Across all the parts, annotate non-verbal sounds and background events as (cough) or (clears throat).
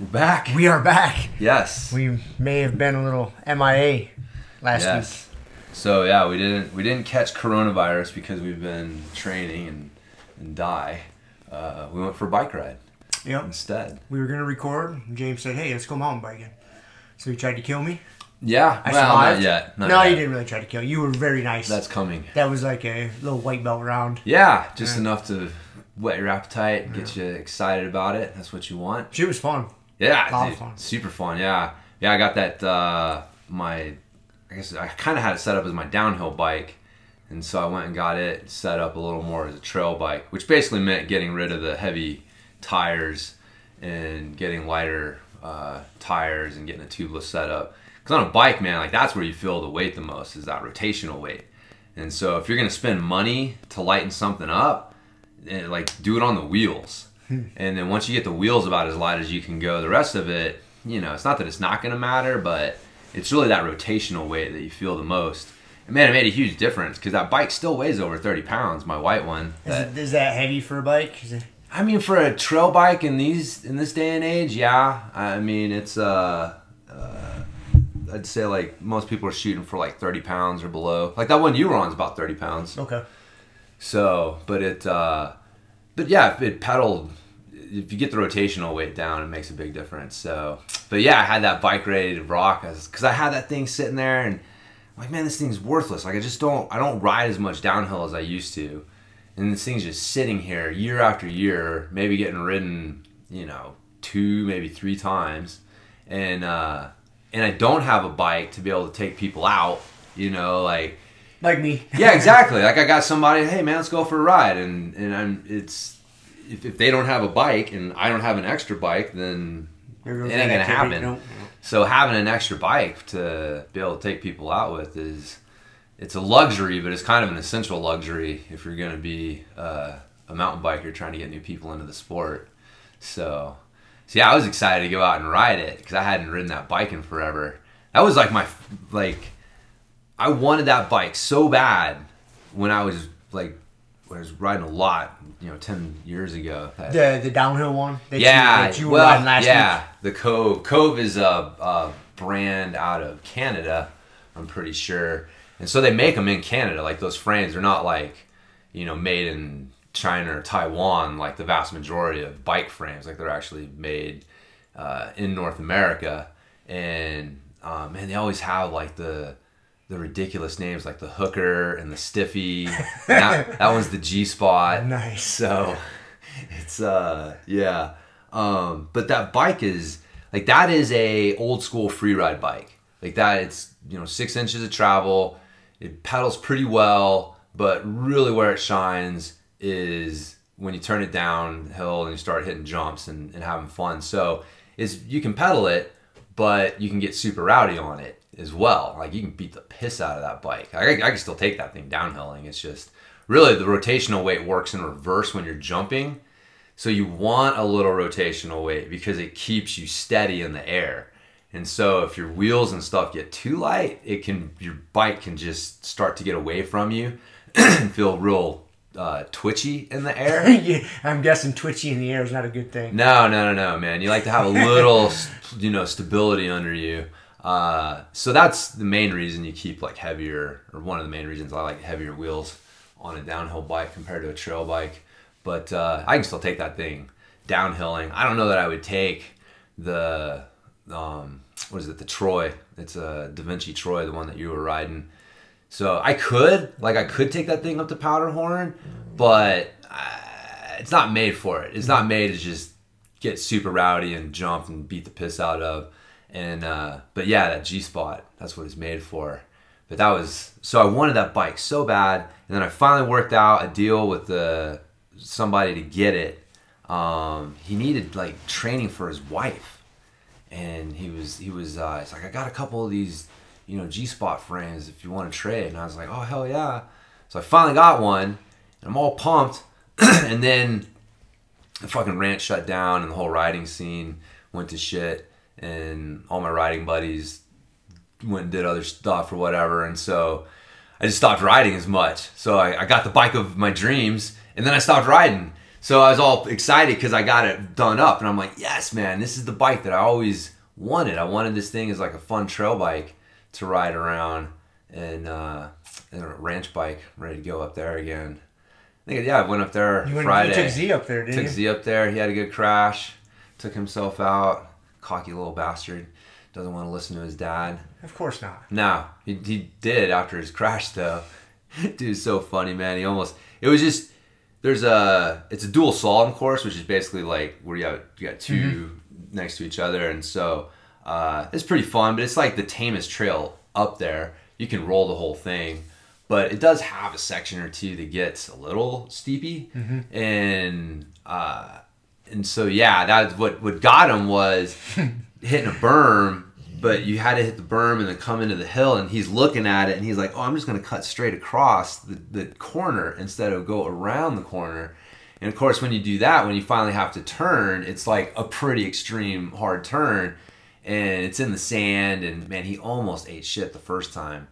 We're back. We are back. Yes. We may have been a little MIA last yes. week. So yeah, we didn't we didn't catch coronavirus because we've been training and and die. Uh, we went for a bike ride. Yep. Instead. We were gonna record. James said, "Hey, let's go mountain biking." So he tried to kill me. Yeah, I well, survived. not yet. Not no, yet. you didn't really try to kill. You were very nice. That's coming. That was like a little white belt round. Yeah, just yeah. enough to whet your appetite, get yeah. you excited about it. That's what you want. She was fun. Yeah, dude, fun. Super fun. Yeah, yeah. I got that. Uh, my, I guess I kind of had it set up as my downhill bike, and so I went and got it set up a little more as a trail bike, which basically meant getting rid of the heavy tires and getting lighter uh, tires and getting a tubeless setup. Because on a bike, man, like that's where you feel the weight the most is that rotational weight. And so if you're gonna spend money to lighten something up, eh, like do it on the wheels. Hmm. and then once you get the wheels about as light as you can go, the rest of it, you know, it's not that it's not gonna matter, but it's really that rotational weight that you feel the most. And man, it made a huge difference because that bike still weighs over 30 pounds. My white one. That, is, it, is that heavy for a bike? I mean, for a trail bike in these in this day and age, yeah. I mean, it's uh, uh, I'd say like most people are shooting for like thirty pounds or below. Like that one you were on is about thirty pounds. Okay. So, but it, uh, but yeah, it pedaled. If you get the rotational weight down, it makes a big difference. So, but yeah, I had that bike ready to rock because I had that thing sitting there and I'm like, man, this thing's worthless. Like I just don't, I don't ride as much downhill as I used to and this thing's just sitting here year after year, maybe getting ridden, you know, two, maybe three times, and uh, and I don't have a bike to be able to take people out, you know, like like me. yeah, exactly. (laughs) Like I got somebody, hey man, let's go for a ride, and and I'm it's if, if they don't have a bike and I don't have an extra bike, then it ain't gonna happen. So having an extra bike to be able to take people out with is it's a luxury, but it's kind of an essential luxury if you're to be uh, a mountain biker trying to get new people into the sport. So, so yeah, I was excited to go out and ride it because I hadn't ridden that bike in forever. That was like my like, I wanted that bike so bad when I was like, when I was riding a lot, you know, ten years ago. that- The the downhill one. That yeah, you, that you were well, riding last yeah, week. the Cove. Cove is a, a brand out of Canada, I'm pretty sure, and so they make them in Canada. Like those frames, they're not like, you know, made in China or Taiwan like the vast majority of bike frames. Like they're actually made uh, in North America, and um, man, they always have like the the ridiculous names like the hooker and the stiffy. that, that one's the G spot. (laughs) Nice. So it's uh yeah. Um but that bike is like that is a old school free ride bike. Like that it's you know six inches of travel. It pedals pretty well, but really where it shines is when you turn it downhill and you start hitting jumps and, and having fun. So is you can pedal it, but you can get super rowdy on it as well. Like you can beat the piss out of that bike. I, I can still take that thing downhilling. It's just really the rotational weight works in reverse when you're jumping. So you want a little rotational weight because it keeps you steady in the air. And so if your wheels and stuff get too light, it can your bike can just start to get away from you and (clears throat) feel real uh, twitchy in the air. (laughs) Yeah, I'm guessing twitchy in the air is not a good thing. No, no, no, no, man. You like to have a little, (laughs) you know, stability under you. Uh, so that's the main reason you keep like heavier, or one of the main reasons I like heavier wheels on a downhill bike compared to a trail bike. But uh, I can still take that thing downhilling. I don't know that I would take the um, what is it? The Troy. It's a Devinci Troy, the one that you were riding. So I could, like, I could take that thing up to Powderhorn, but uh, it's not made for it. It's not made to just get super rowdy and jump and beat the piss out of. And uh, but yeah, that G spot, that's what it's made for. But that was so I wanted that bike so bad, and then I finally worked out a deal with the somebody to get it. Um, he needed like training for his wife, and he was he was uh, it's like I got a couple of these you know G spot frames if you want to trade, and I was like oh hell yeah. So I finally got one, and I'm all pumped, (clears throat) and then the fucking ranch shut down and the whole riding scene went to shit and all my riding buddies went and did other stuff or whatever and so i just stopped riding as much so i, I got the bike of my dreams and then i stopped riding so i was all excited because i got it done up and i'm like yes man this is the bike that i always wanted i wanted this thing as like a fun trail bike to ride around and uh and a ranch bike ready to go up there again I think, yeah, I went up there You, went, Friday. you took Z up there, didn't Took you? Z up there. He had a good crash. Took himself out. Cocky little bastard. Doesn't want to listen to his dad. Of course not. No, he, he did after his crash though. (laughs) Dude's so funny, man. He almost. It was just. There's a. It's a dual slalom course, which is basically like where you have you got 2 next to each other, and so uh, it's pretty fun. But it's like the tamest trail up there. You can roll the whole thing, but it does have a section or two that gets a little steepy, and uh, and so yeah, that's what what got him was (laughs) hitting a berm, but you had to hit the berm and then come into the hill, and he's looking at it and he's like, "Oh, I'm just gonna cut straight across the, the corner instead of go around the corner." And of course, when you do that, when you finally have to turn, it's like a pretty extreme hard turn, and it's in the sand. And man, he almost ate shit the first time,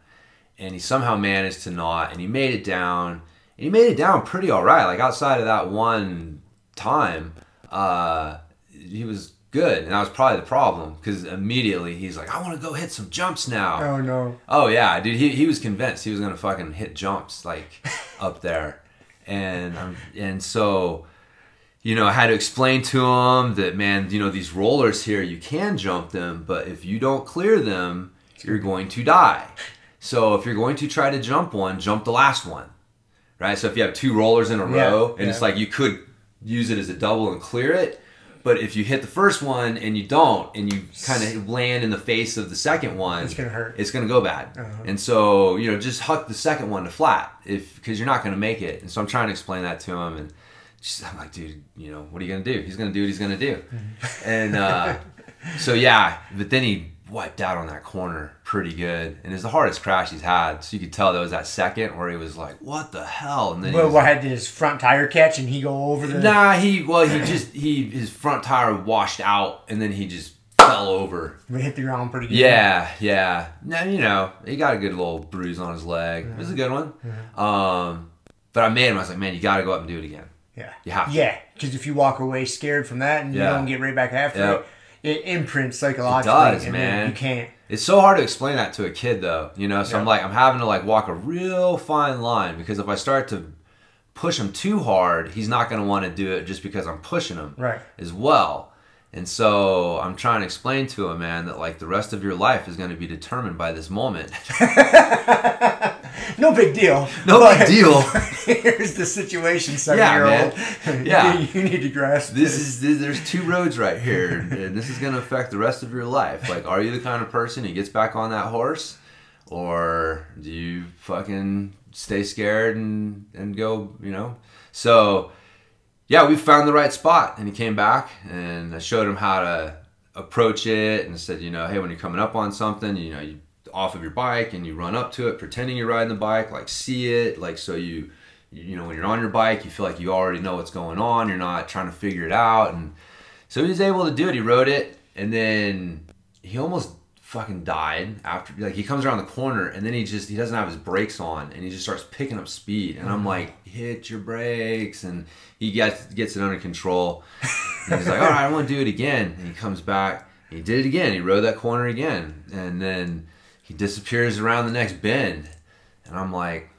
and he somehow managed to not, and he made it down. And he made it down pretty all right. Like outside of that one time, uh, he was good, and that was probably the problem because immediately he's like, "I want to go hit some jumps now." Oh no. Oh yeah, dude. He, he was convinced he was gonna fucking hit jumps like (laughs) up there, and um, and so, you know, I had to explain to him that man, you know, these rollers here, you can jump them, but if you don't clear them, you're going to die. So if you're going to try to jump one, jump the last one, right? So if you have two rollers in a Yeah, row, and it's like you could use it as a double and clear it. But if you hit the first one and you don't, and you kind of land in the face of the second one, It's gonna hurt. it's gonna go bad. Uh-huh. And so you know, just huck the second one to flat if because you're not gonna make it. And so I'm trying to explain that to him, and just, I'm like, dude, you know, what are you gonna do? He's gonna do what he's gonna do. Mm-hmm. And uh, so yeah, but then he wiped out on that corner pretty good, and it's the hardest crash he's had. So you could tell there was that second where he was like, "What the hell?" And then Well, what had his front tire catch and he go over the. Nah, he well, he just he his front tire washed out, and then he just fell over. We hit the ground pretty good. Yeah, yeah. Now you know he got a good little bruise on his leg. It was a good one. Um, but I made him. I was like, man, you got to go up and do it again. Yeah. You have to. Yeah, because if you walk away scared from that and you don't get right back after Yep. it, it imprints psychologically. does, and man. You can't. It's so hard to explain that to a kid though, you know. So I'm like, I'm having to like walk a real fine line because if I start to push him too hard, he's not going to want to do it just because I'm pushing him Right. as well. And so I'm trying to explain to him, man, that like the rest of your life is going to be determined by this moment. (laughs) (laughs) (laughs) No big deal. No big deal. (laughs) Here's the situation, seven Yeah, year man. (laughs) old. Yeah. you need to grasp this is this, there's two roads right here, and this is going to affect the rest of your life. Like, are you the kind of person who gets back on that horse, or do you fucking stay scared and and go, you know? So, yeah, we found the right spot, and he came back, and I showed him how to approach it, and said, you know, hey, when you're coming up on something, you know, you off of your bike and you run up to it, pretending you're riding the bike, like see it, like so you you know when you're on your bike you feel like you already know what's going on you're not trying to figure it out and so he was able to do it he rode it and then he almost fucking died after like he comes around the corner and then he just he doesn't have his brakes on and he just starts picking up speed and i'm mm-hmm. like hit your brakes and he gets gets it under control. And he's like all right i want to do it again and he comes back he did it again he rode that corner again and then he disappears around the next bend and i'm like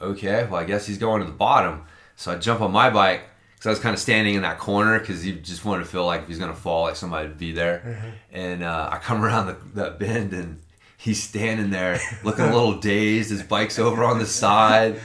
okay, well, I guess he's going to the bottom. So I jump on my bike because I was kind of standing in that corner because he just wanted to feel like if he's going to fall, like somebody would be there. And uh, I come around the, that bend and he's standing there looking a little (laughs) dazed. His bike's over on the side.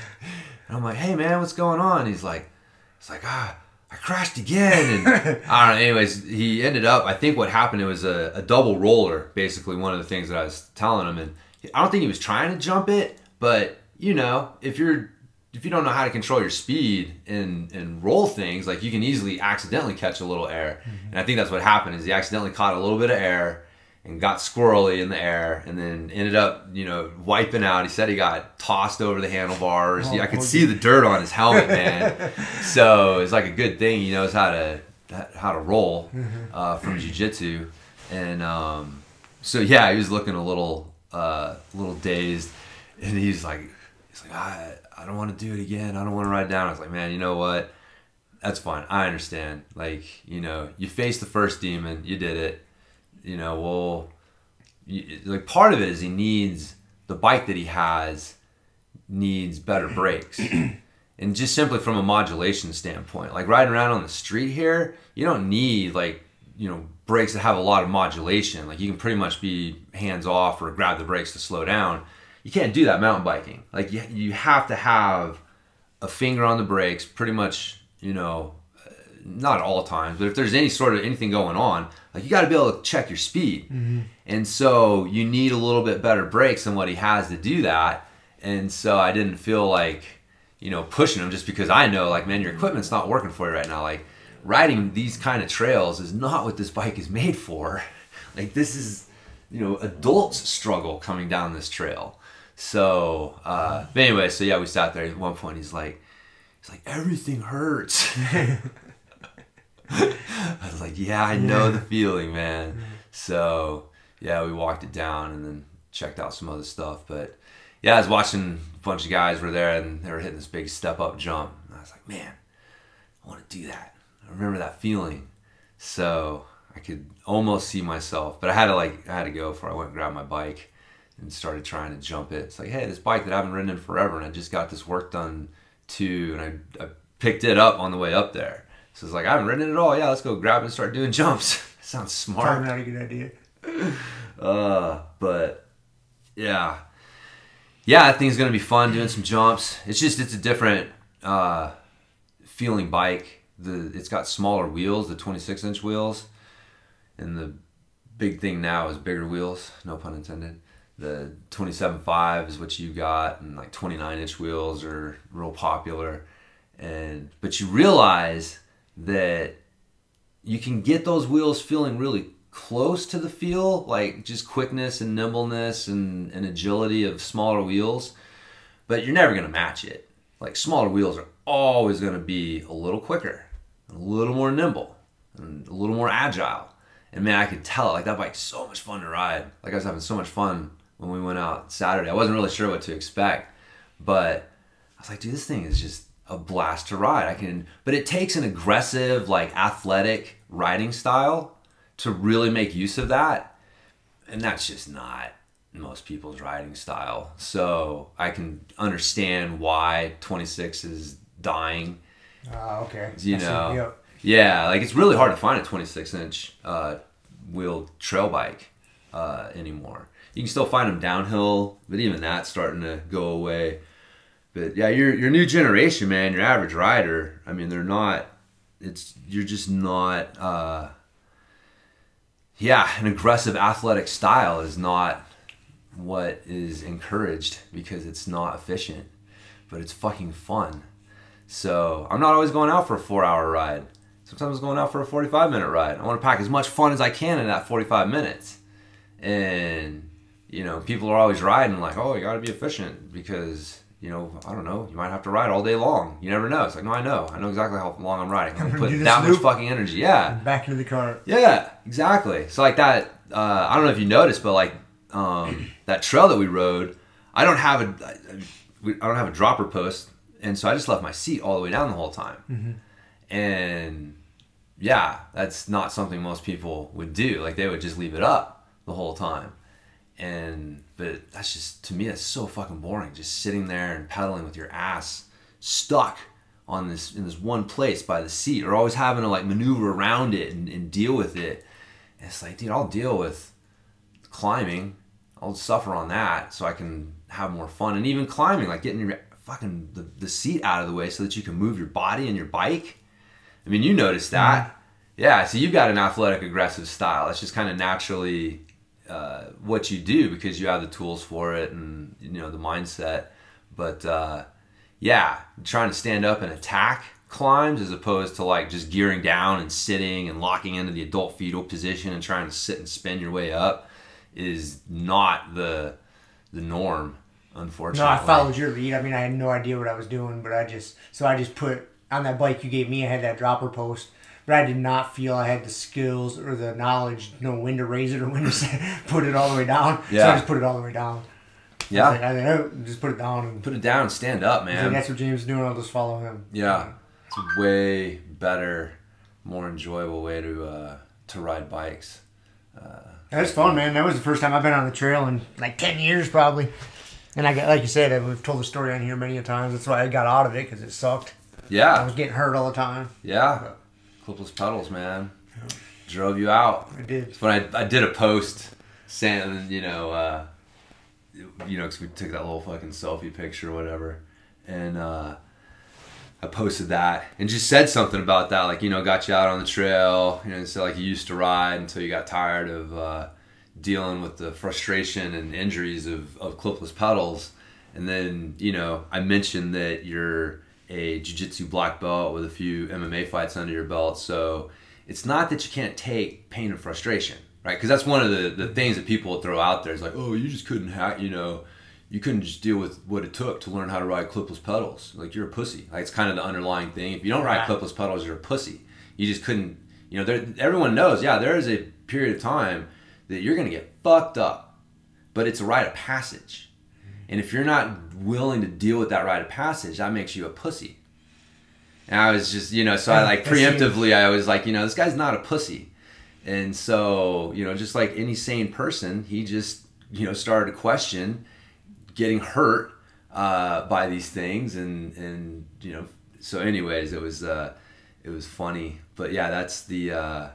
And I'm like, hey, man, what's going on? He's like, it's like, ah. I crashed again, and (laughs) I don't know. Anyways, he ended up. I think what happened it was a, a double roller. Basically, one of the things that I was telling him, and I don't think he was trying to jump it, but you know, if you're if you don't know how to control your speed and and roll things, like you can easily accidentally catch a little air. Mm-hmm. And I think that's what happened is he accidentally caught a little bit of air and got squirrely in the air and then ended up, you know, wiping out. He said he got tossed over the handlebars. Oh, I could see the dirt on his helmet, (laughs) man. so it's like a good thing he knows how to how to roll uh, from jujitsu. And um, so yeah, he was looking a little uh, a little dazed, and he's like, he's like, I, I don't want to do it again. I don't want to ride down. I was like, man, you know what? That's fine. I understand. Like, you know, you faced the first demon. You did it. You know, well, you, like part of it is he needs the bike that he has needs better brakes. (clears throat) and just simply from a modulation standpoint, like riding around on the street here, you don't need like, you know, brakes that have a lot of modulation. Like you can pretty much be hands off or grab the brakes to slow down. You can't do that mountain biking. Like you, you have to have a finger on the brakes pretty much, you know, not all times, but if there's any sort of anything going on, like you got to be able to check your speed. And so you need a little bit better brakes than what he has to do that. And so I didn't feel like, you know, pushing him just because I know, like, man, your equipment's not working for you right now. Like, riding these kind of trails is not what this bike is made for. (laughs) Like, this is, you know, adults struggle coming down this trail. So, uh, but anyway, so yeah, we sat there. At one point, he's like, he's like, everything hurts. (laughs) (laughs) (laughs) I was like, yeah, I know the feeling, man. So, yeah, we walked it down and then checked out some other stuff. But yeah, I was watching a bunch of guys were there and they were hitting this big step up jump. And I was like, man, I want to do that. I remember that feeling. So I could almost see myself, but I had to like, I had to go for I went and grabbed my bike and started trying to jump it. It's like, hey, this bike that I haven't ridden in forever and I just got this work done too. And I, I picked it up on the way up there. So it's like, I haven't ridden it at all. Yeah, let's go grab it and start doing jumps. (laughs) Sounds smart. Probably not a good idea. (laughs) Uh, but yeah, yeah, I think it's gonna be fun doing some jumps. It's just it's a different uh, feeling bike. The it's got smaller wheels, the 26 inch wheels, and the big thing now is bigger wheels. No pun intended. The 27.5 is what you got, and like 29 inch wheels are real popular. And but you realize that you can get those wheels feeling really close to the feel, like just quickness and nimbleness and, and agility of smaller wheels, but you're never gonna match it. Like smaller wheels are always gonna be a little quicker, a little more nimble, and a little more agile. And man, I could tell it. Like that bike's so much fun to ride. Like I was having so much fun when we went out Saturday. I wasn't really sure what to expect, but I was like, dude, this thing is just a blast to ride. I can, but it takes an aggressive, like athletic riding style to really make use of that, and that's just not most people's riding style. So I can understand why 26 is dying. Ah, okay. You I see. know, Yep. yeah, like it's really hard to find a 26 inch uh, wheel trail bike uh, anymore. You can still find them downhill, but even that's starting to go away. But yeah, your your new generation, man, your average rider. I mean, they're not. It's you're just not. Uh, yeah, an aggressive athletic style is not what is encouraged because it's not efficient, but it's fucking fun. So I'm not always going out for a four hour ride. Sometimes I'm going out for a 45 minute ride. I want to pack as much fun as I can in that 45 minutes. And, you know, people are always riding like, oh, you got to be efficient because, you know, I don't know, you might have to ride all day long. You never know. It's like, no, I know. I know exactly how long I'm riding. I'm (laughs) put that much fucking energy. Yeah. Back into the car. Yeah, exactly. So like that, uh, I don't know if you noticed, but like um, (clears throat) that trail that we rode, I don't have a, I, don't have a dropper post, and so I just left my seat all the way down the whole time. And yeah, that's not something most people would do. Like they would just leave it up the whole time. And but that's just to me that's so fucking boring. Just sitting there and pedaling with your ass stuck on this in this one place by the seat, or always having to like maneuver around it and, and deal with it. And it's like, dude, I'll deal with climbing. I'll suffer on that so I can have more fun. And even climbing, like getting your fucking the, the seat out of the way so that you can move your body and your bike. I mean, you noticed that. Mm-hmm. Yeah, so you've got an athletic, aggressive style. That's just kind of naturally uh, what you do because you have the tools for it and you know the mindset. But uh, yeah, trying to stand up and attack climbs as opposed to like just gearing down and sitting and locking into the adult fetal position and trying to sit and spin your way up is not the the norm. Unfortunately, No, I followed your lead. I mean, I had no idea what I was doing, but I just so I just put on that bike you gave me. I had that dropper post, but I did not feel I had the skills or the knowledge, to know when to raise it or when to (laughs) put it all the way down. So I just put it all the way down. Yeah, I, like, I think, oh, just put it down. And put it down, stand up, man. like, that's what James is doing. I'll just follow him. Yeah, it's a way better, more enjoyable way to uh, to ride bikes. That was fun, man. That was the first time I've been on the trail in like ten years, probably. And I got, like you said, we've told the story on here many a times. That's why I got out of it because it sucked. Yeah. I was getting hurt all the time. yeah, clipless pedals, man. Drove you out. I did. It's when I, I did a post saying, you know, uh, you know, because we took that little fucking selfie picture or whatever, and uh, I posted that and just said something about that, like you know, got you out on the trail, you know, so like you used to ride until you got tired of uh, dealing with the frustration and injuries of, of clipless pedals, and then you know, I mentioned that you're a jiu-jitsu black belt with a few MMA fights under your belt, so it's not that you can't take pain and frustration, right? Because that's one of the, the things that people throw out there. It's like, oh, you just couldn't hack, you know, you couldn't just deal with what it took to learn how to ride clipless pedals. Like you're a pussy. Like it's kind of the underlying thing. If you don't ride clipless pedals, you're a pussy. You just couldn't, you know, there, everyone knows, yeah, there is a period of time that you're going to get fucked up, but it's a rite of passage. And if you're not willing to deal with that rite of passage, that makes you a pussy. And I was just, you know, so I like preemptively, I was like, you know, this guy's not a pussy. And so, you know, just like any sane person, he just, you know, started to question getting hurt uh, by these things. And, and, you know, so anyways, it was, uh, it was funny. But yeah, that's the, uh,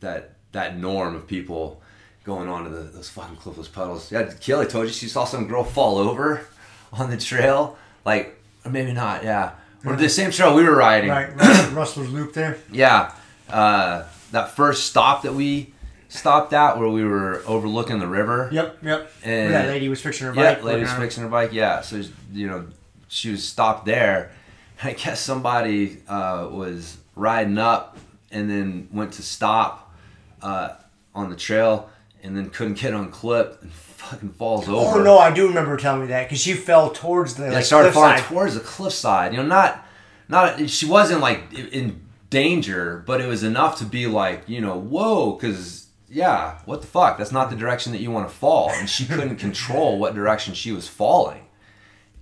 that, that norm of people going on to the, those fucking clipless pedals. Yeah, Kelly told you she saw some girl fall over on the trail. Like, or maybe not, yeah. Or the same trail we were riding. Right, right. (coughs) Rustler's Loop there. Yeah. Uh, that first stop that we stopped at where we were overlooking the river. Yep, yep. And- Where that lady was fixing her bike. Yeah, lady was fixing her bike. Yeah, so you know, she was stopped there. (laughs) I guess somebody uh, was riding up and then went to stop uh, on the trail and then couldn't get on clip and fucking falls over. Oh no, I do remember telling me that because she fell towards the Yeah, like, started falling cliffside. towards the cliffside. You know, not not she wasn't like in danger, but it was enough to be like, you know, whoa, because yeah, what the fuck? That's not the direction that you want to fall, and she couldn't (laughs) control what direction she was falling,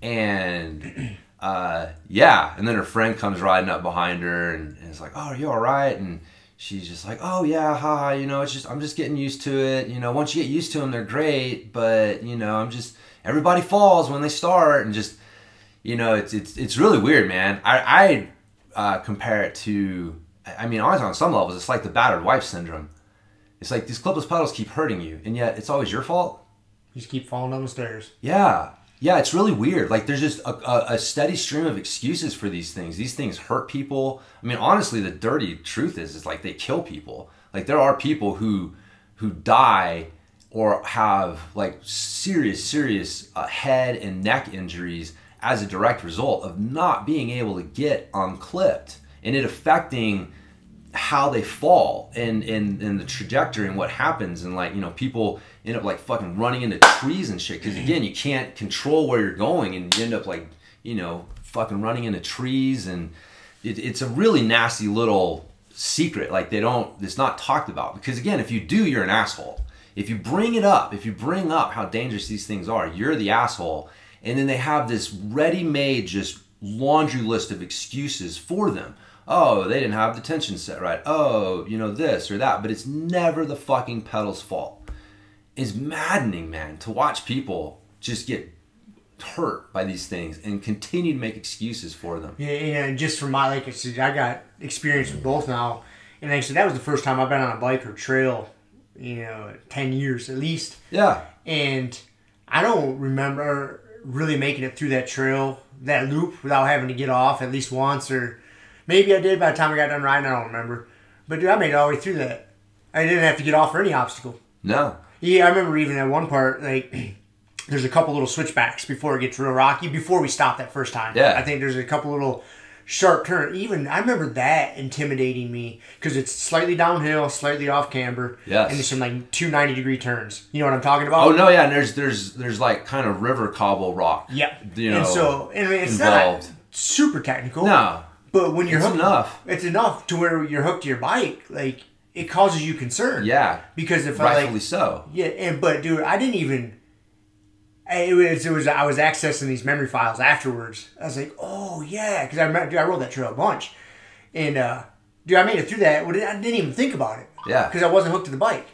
and uh, yeah, and then her friend comes riding up behind her and, and is like, oh, are you all right? And she's just like, oh yeah, haha, you know, it's just I'm just getting used to it. You know, once you get used to them, they're great, but you know, I'm just everybody falls when they start, and just you know, it's it's it's really weird, man. I I uh, compare it to, I mean, honestly, on some levels, it's like the battered wife syndrome. It's like these clipless pedals keep hurting you, and yet it's always your fault. You just keep falling down the stairs. Yeah. Yeah, it's really weird. Like there's just a, a, a steady stream of excuses for these things. These things hurt people. I mean, honestly, the dirty truth is, is like they kill people. Like there are people who, who die or have like serious, serious uh, head and neck injuries as a direct result of not being able to get unclipped and it affecting how they fall and, and and the trajectory and what happens and like you know people end up like fucking running into trees and shit because again you can't control where you're going and you end up like you know fucking running into trees and it, it's a really nasty little secret like they don't it's not talked about because again if you do you're an asshole if you bring it up if you bring up how dangerous these things are you're the asshole and then they have this ready-made just laundry list of excuses for them oh, they didn't have the tension set right. Oh, you know, this or that. But it's never the fucking pedal's fault. It's maddening, man, to watch people just get hurt by these things and continue to make excuses for them. Yeah, and just from my like I said, I got experience with both now, and actually that was the first time I've been on a bike or trail, you know, ten years at least, Yeah. and I don't remember really making it through that trail, that loop, without having to get off at least once, or maybe I did by the time I got done riding. I don't remember, but dude, I made it all the way through that. I didn't have to get off for any obstacle. No. Yeah, I remember even at one part, like, (clears throat) there's a couple little switchbacks before it gets real rocky, before we stopped that first time. Yeah. I think there's a couple little sharp turn. Even, I remember that intimidating me because it's slightly downhill, slightly off camber. Yes. And there's some, like, two ninety degree turns. You know what I'm talking about? Oh no, yeah, and there's there's there's like kind of river cobble rock. Yeah. You know, and so, and it's involved. not super technical. No. But when you're It's hooked, enough. it's enough to where you're hooked to your bike. Like, it causes you concern. Yeah. Because if I, Rightfully like, so. Yeah, and but dude, I didn't even. It was, it was I was accessing these memory files afterwards. I was like, oh yeah, because I remember, dude, I rode that trail a bunch, and uh, dude, I made it through that. I didn't even think about it. Yeah. Because I wasn't hooked to the bike.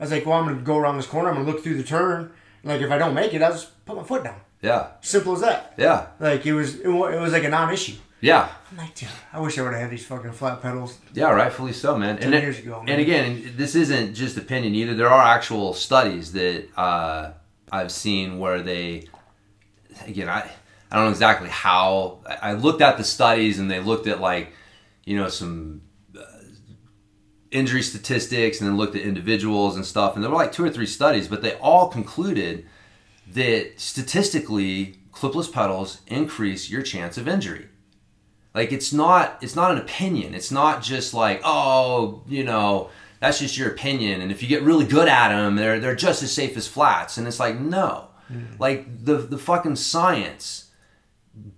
I was like, well, I'm gonna go around this corner. I'm gonna look through the turn. Like if I don't make it, I'll just put my foot down. Yeah. Simple as that. Yeah. Like it was, it wa- it was like a non-issue. Yeah. I'm like, dude, I wish I would have had these fucking flat pedals. Yeah, rightfully so, man. 10 and years ago, man. And again, this isn't just opinion either. There are actual studies that uh, I've seen where they, again, I, I don't know exactly how. I I looked at the studies and they looked at like, you know, some uh, injury statistics and then looked at individuals and stuff. And there were like two or three studies, but they all concluded that statistically, clipless pedals increase your chance of injury like it's not it's not an opinion. It's not just like oh you know that's just your opinion and if you get really good at them they're they're just as safe as flats. And it's like no. Like the the fucking science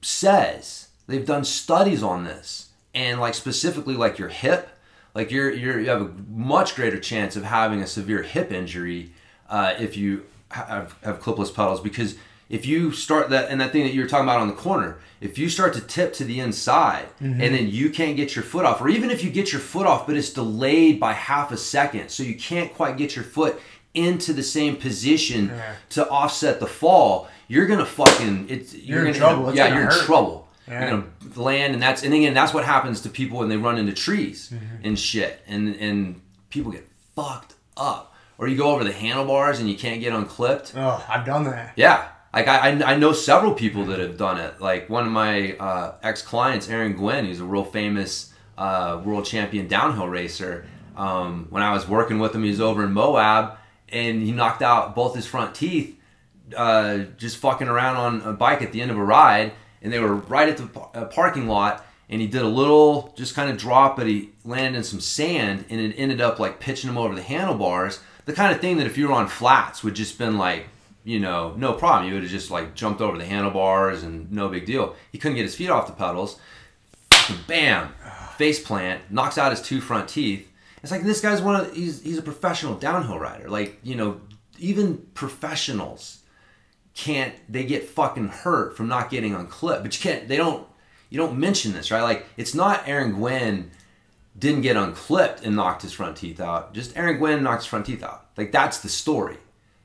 says they've done studies on this and like specifically like your hip like you're, you're you have a much greater chance of having a severe hip injury uh, if you have, have clipless pedals because if you start that and that thing that you were talking about on the corner if you start to tip to the inside and then you can't get your foot off or even if you get your foot off but it's delayed by half a second so you can't quite get your foot into the same position Yeah. to offset the fall you're gonna fucking it's you're, You're in gonna trouble. It's yeah gonna you're in trouble Yeah. you're gonna land and that's and again that's what happens to people when they run into trees Mm-hmm. and shit and and people get fucked up or you go over the handlebars and you can't get unclipped Oh, I've done that. yeah like I, I know several people that have done it like one of my uh, ex-clients aaron gwin who's a real famous uh, world champion downhill racer um, when i was working with him he was over in moab and he knocked out both his front teeth uh, just fucking around on a bike at the end of a ride, and they were right at the par- uh, parking lot, and he did a little just kind of drop, but he landed in some sand, and it ended up like pitching him over the handlebars. The kind of thing that if you were on flats would just been like, you know, no problem. He would have just like jumped over the handlebars and no big deal. He couldn't get his feet off the pedals. Bam, face plant, knocks out his two front teeth. It's like this guy's one of he's he's a professional downhill rider. Like you know, even professionals can't they get fucking hurt from not getting on clip. But you can't. They don't. You don't mention this, right? Like it's not Aaron Gwin didn't get unclipped and knocked his front teeth out. Just Aaron Gwin knocked his front teeth out. Like that's the story,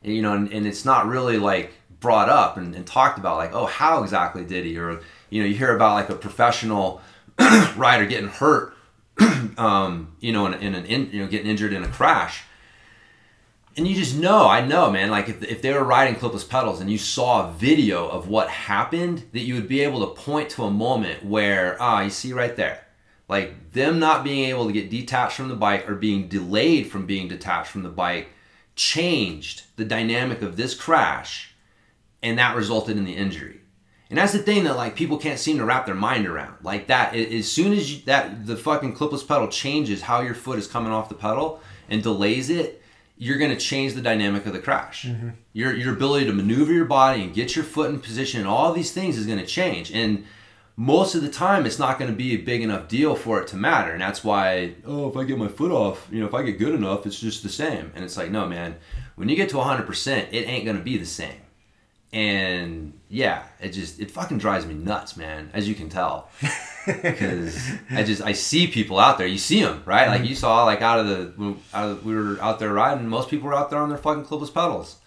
and, you know. And, and it's not really like brought up and, and talked about. Like, oh, how exactly did he? Or you know, you hear about like a professional (clears throat) rider getting hurt, (clears throat) um, you know, in, in an in, you know getting injured in a crash and you just know, I know, man. Like if, if they were riding clipless pedals and you saw a video of what happened, that you would be able to point to a moment where, ah, you see right there, like them not being able to get detached from the bike or being delayed from being detached from the bike changed the dynamic of this crash, and that resulted in the injury. And that's the thing that like people can't seem to wrap their mind around. Like that, as soon as you, that the fucking clipless pedal changes how your foot is coming off the pedal and delays it you're going to change the dynamic of the crash. Mm-hmm. Your your ability to maneuver your body and get your foot in position and all these things is going to change. And most of the time, it's not going to be a big enough deal for it to matter. And that's why, oh, if I get my foot off, you know, if I get good enough, it's just the same. And it's like, no, man, when you get to 100%, it ain't going to be the same. And yeah, it just it fucking drives me nuts, man. As you can tell, (laughs) because I just I see people out there. You see them, right? Like mm-hmm. you saw, like out of the out of we were out there riding. Most people were out there on their fucking clipless pedals,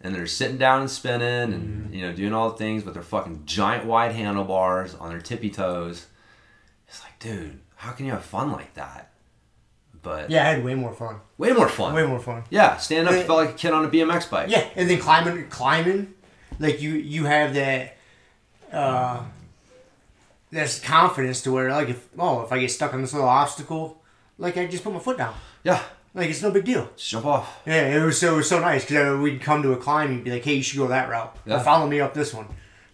and they're sitting down and spinning, and mm-hmm. you know doing all the things with their fucking giant wide handlebars on their tippy toes. It's like, dude, how can you have fun like that? But yeah, I had way more fun. Way more fun. Way more fun. Yeah, stand up, and, felt like a kid on a BMX bike. Yeah, and then climbing, climbing, like you you have that. Uh, there's confidence to where like if oh if I get stuck on this little obstacle, like I just put my foot down. Yeah. Like it's no big deal. Just jump off. Yeah, it was so it was so nice because we'd come to a climb and be like, "Hey, you should go that route. Yeah. Or follow me up this one."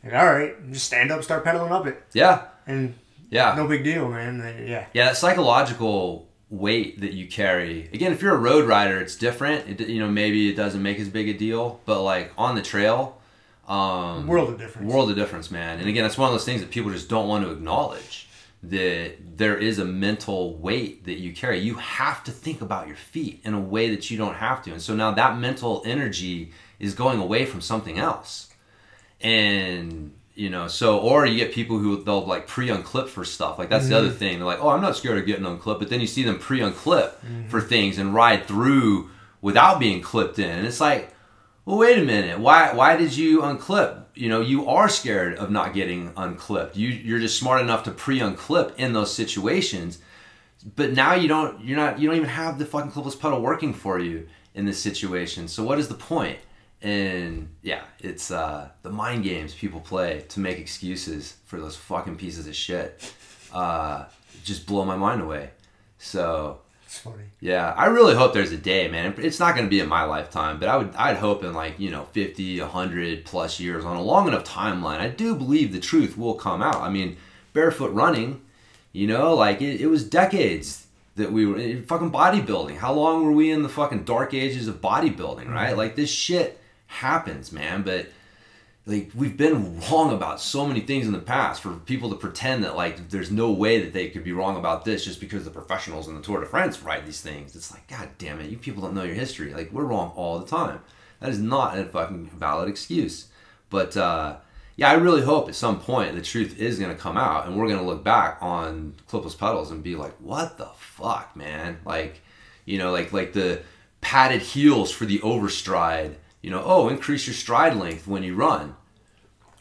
Like, all right, just stand up, start pedaling up it. Yeah. And yeah, no big deal, man. Yeah. Yeah, that psychological weight that you carry. Again, if you're a road rider, it's different. It, you know, maybe it doesn't make as big a deal, but like on the trail, um, world of difference. World of difference, man. And again, it's one of those things that people just don't want to acknowledge that there is a mental weight that you carry. You have to think about your feet in a way that you don't have to. And so now that mental energy is going away from something else. And you know, so or you get people who they'll like pre-unclip for stuff. Like that's mm-hmm. the other mm-hmm. thing. They're like, "Oh, I'm not scared of getting unclipped," but then you see them pre-unclip mm-hmm. for things and ride through without being clipped in. And it's like, well, wait a minute. Why why did you unclip? You know, you are scared of not getting unclipped. You you're just smart enough to pre-unclip in those situations. But now you don't you're not you don't even have the fucking clipless pedal working for you in this situation. So what is the point? And yeah, it's uh, the mind games people play to make excuses for those fucking pieces of shit. Uh, just blow my mind away. So it's funny. Yeah, I really hope there's a day, man. It's not going to be in my lifetime, but I would I'd hope in like, you know, 50, 100 plus years on a long enough timeline. I do believe the truth will come out. I mean, barefoot running, you know, like it, it was decades that we were in fucking bodybuilding. How long were we in the fucking dark ages of bodybuilding, right? Mm-hmm. Like this shit happens, man, but like we've been wrong about so many things in the past for people to pretend that like there's no way that they could be wrong about this just because the professionals in the Tour de France write these things. It's like, god damn it, you people don't know your history. Like we're wrong all the time. That is not a fucking valid excuse. But uh, yeah, I really hope at some point the truth is gonna come out and we're gonna look back on clipless pedals and be like, what the fuck, man? Like, you know, like like the padded heels for the overstride you know, oh, increase your stride length when you run.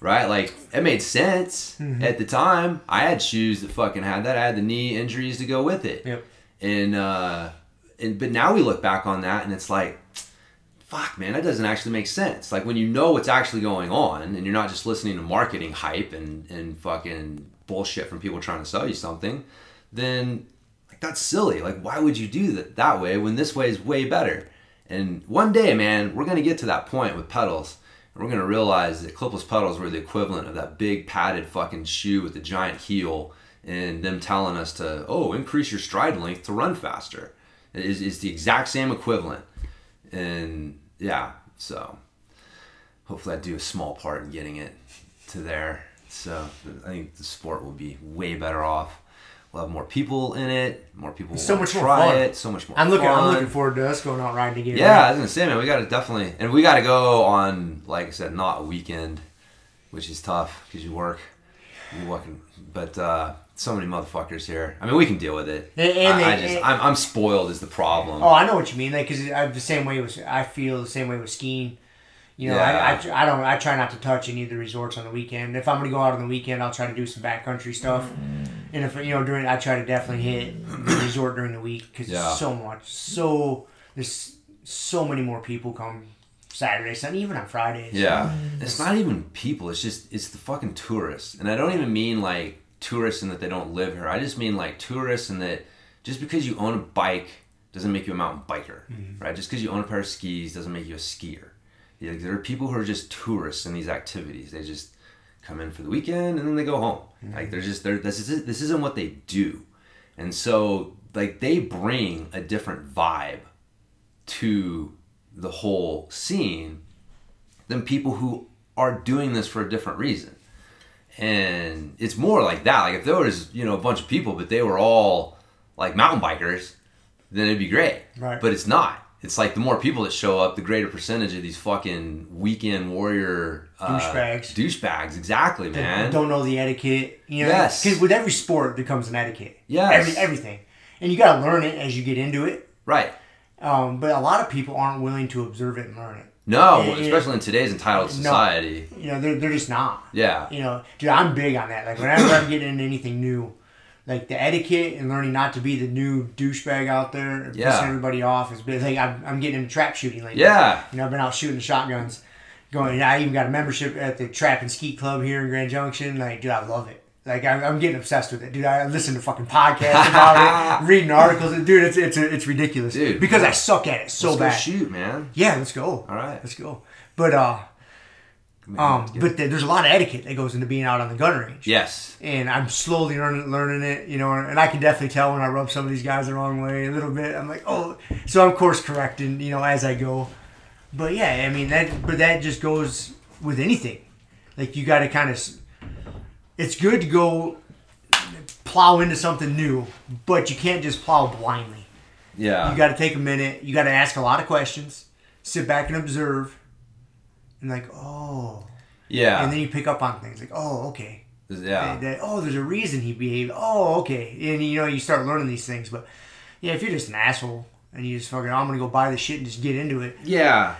Right? Like, it made sense mm-hmm. at the time. I had shoes that fucking had that. I had the knee injuries to go with it. Yep. And, uh, and, but now we look back on that and it's like, fuck, man, that doesn't actually make sense. Like, when you know what's actually going on and you're not just listening to marketing hype and, and fucking bullshit from people trying to sell you something, then like, that's silly. Like, why would you do that that way when this way is way better? And one day, man, we're gonna get to that point with pedals, and we're gonna realize that clipless pedals were the equivalent of that big padded fucking shoe with the giant heel and them telling us to oh increase your stride length to run faster is is the exact same equivalent. And yeah, so hopefully I do a small part in getting it to there. So I think the sport will be way better off. We'll have more people in it. More people will So much more try fun. it. So much more. I'm looking. I'm looking forward to us going out riding together. Yeah, I was gonna say, man, we gotta definitely, and we gotta go on, like I said, not a weekend, which is tough because you work, you working, but uh, so many motherfuckers here. I mean, we can deal with it. And- and I, I just, and- I'm, I'm spoiled is the problem. Oh, I know what you mean. Like, cause I'm the same way with. I feel the same way with skiing. You know, I, Yeah. I, I don't. I try not to touch any of the resorts on the weekend. If I'm gonna go out on the weekend, I'll try to do some backcountry stuff. Mm-hmm. And if you know during, I try to definitely hit the (clears throat) resort during the week because Yeah. so much. So there's so many more people come Saturday, Sunday, even on Fridays. Yeah, it's not even people. It's just it's the fucking tourists, and I don't even mean like tourists and that they don't live here. I just mean like tourists and that just because you own a bike doesn't make you a mountain biker, right? Just because you own a pair of skis doesn't make you a skier. Yeah, there are people who are just tourists in these activities. They just come in for the weekend and then they go home. Mm-hmm. Like they're just they're this is this isn't what they do, and so like they bring a different vibe to the whole scene than people who are doing this for a different reason. And it's more like that. Like if there was, you know, a bunch of people, but they were all like mountain bikers, then it'd be great. Right. But it's not. It's like the more people that show up, the greater percentage of these fucking weekend warrior uh, Douchebags. Douchebags, exactly, man. Don't know the etiquette. You know, Yes. Because with every sport, there comes an etiquette. Yes. Every, everything, and you got to learn it as you get into it. Right. Um, but a lot of people aren't willing to observe it and learn it. No, yeah. especially in today's entitled society. You know, they're, they're just not. Yeah. You know, dude, I'm big on that. Like, whenever I'm getting into anything new, like the etiquette and learning not to be the new douchebag out there, and Yeah. pissing everybody off is big. Like, I'm, I'm getting into trap shooting lately. Yeah. You know, I've been out shooting the shotguns. Going, I even got a membership at the Trap and Skeet Club here in Grand Junction. Like, dude, I love it. Like, I'm, I'm getting obsessed with it, dude. I listen to fucking podcasts (laughs) about it, reading articles, dude. It's it's it's ridiculous, Dude, Because I suck at it so Let's bad. shoot, man. Yeah, let's go. All right. let's go. But uh, um, but th- there's a lot of etiquette that goes into being out on the gun range. Yes. And I'm slowly learning learning it, you know, and I can definitely tell when I rub some of these guys the wrong way a little bit. I'm like, oh, so I'm course correcting, you know, as I go. But yeah, I mean that, but that just goes with anything. Like you got to kind of, it's good to go plow into something new, but you can't just plow blindly. Yeah. You got to take a minute. You got to ask a lot of questions. Sit back and observe. And like, oh, yeah. and then you pick up on things like, oh, okay. yeah. That- that- oh, there's a reason he behaved. Oh, okay. And you know, you start learning these things. But yeah, if you're just an asshole and you just fucking, I'm gonna go buy the shit and just get into it. Yeah.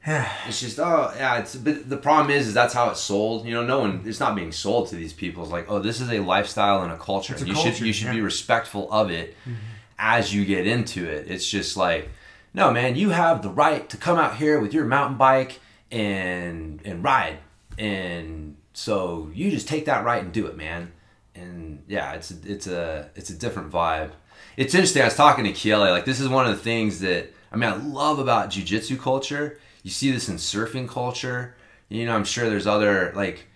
(sighs) it's just oh yeah it's but the problem is is that's how it's sold you know no one it's not being sold to these people it's like oh this is a lifestyle and a culture a you should you should be yeah. Mm-hmm. respectful of it as you get into it it's just like no man you have the right to come out here with your mountain bike and and ride. And so you just take that right and do it man. And yeah it's a, it's a it's a different vibe. It's interesting i was talking to Kiele, like this is one of the things that i mean i love about jiu-jitsu culture. You see this in surfing culture. You know i'm sure there's other like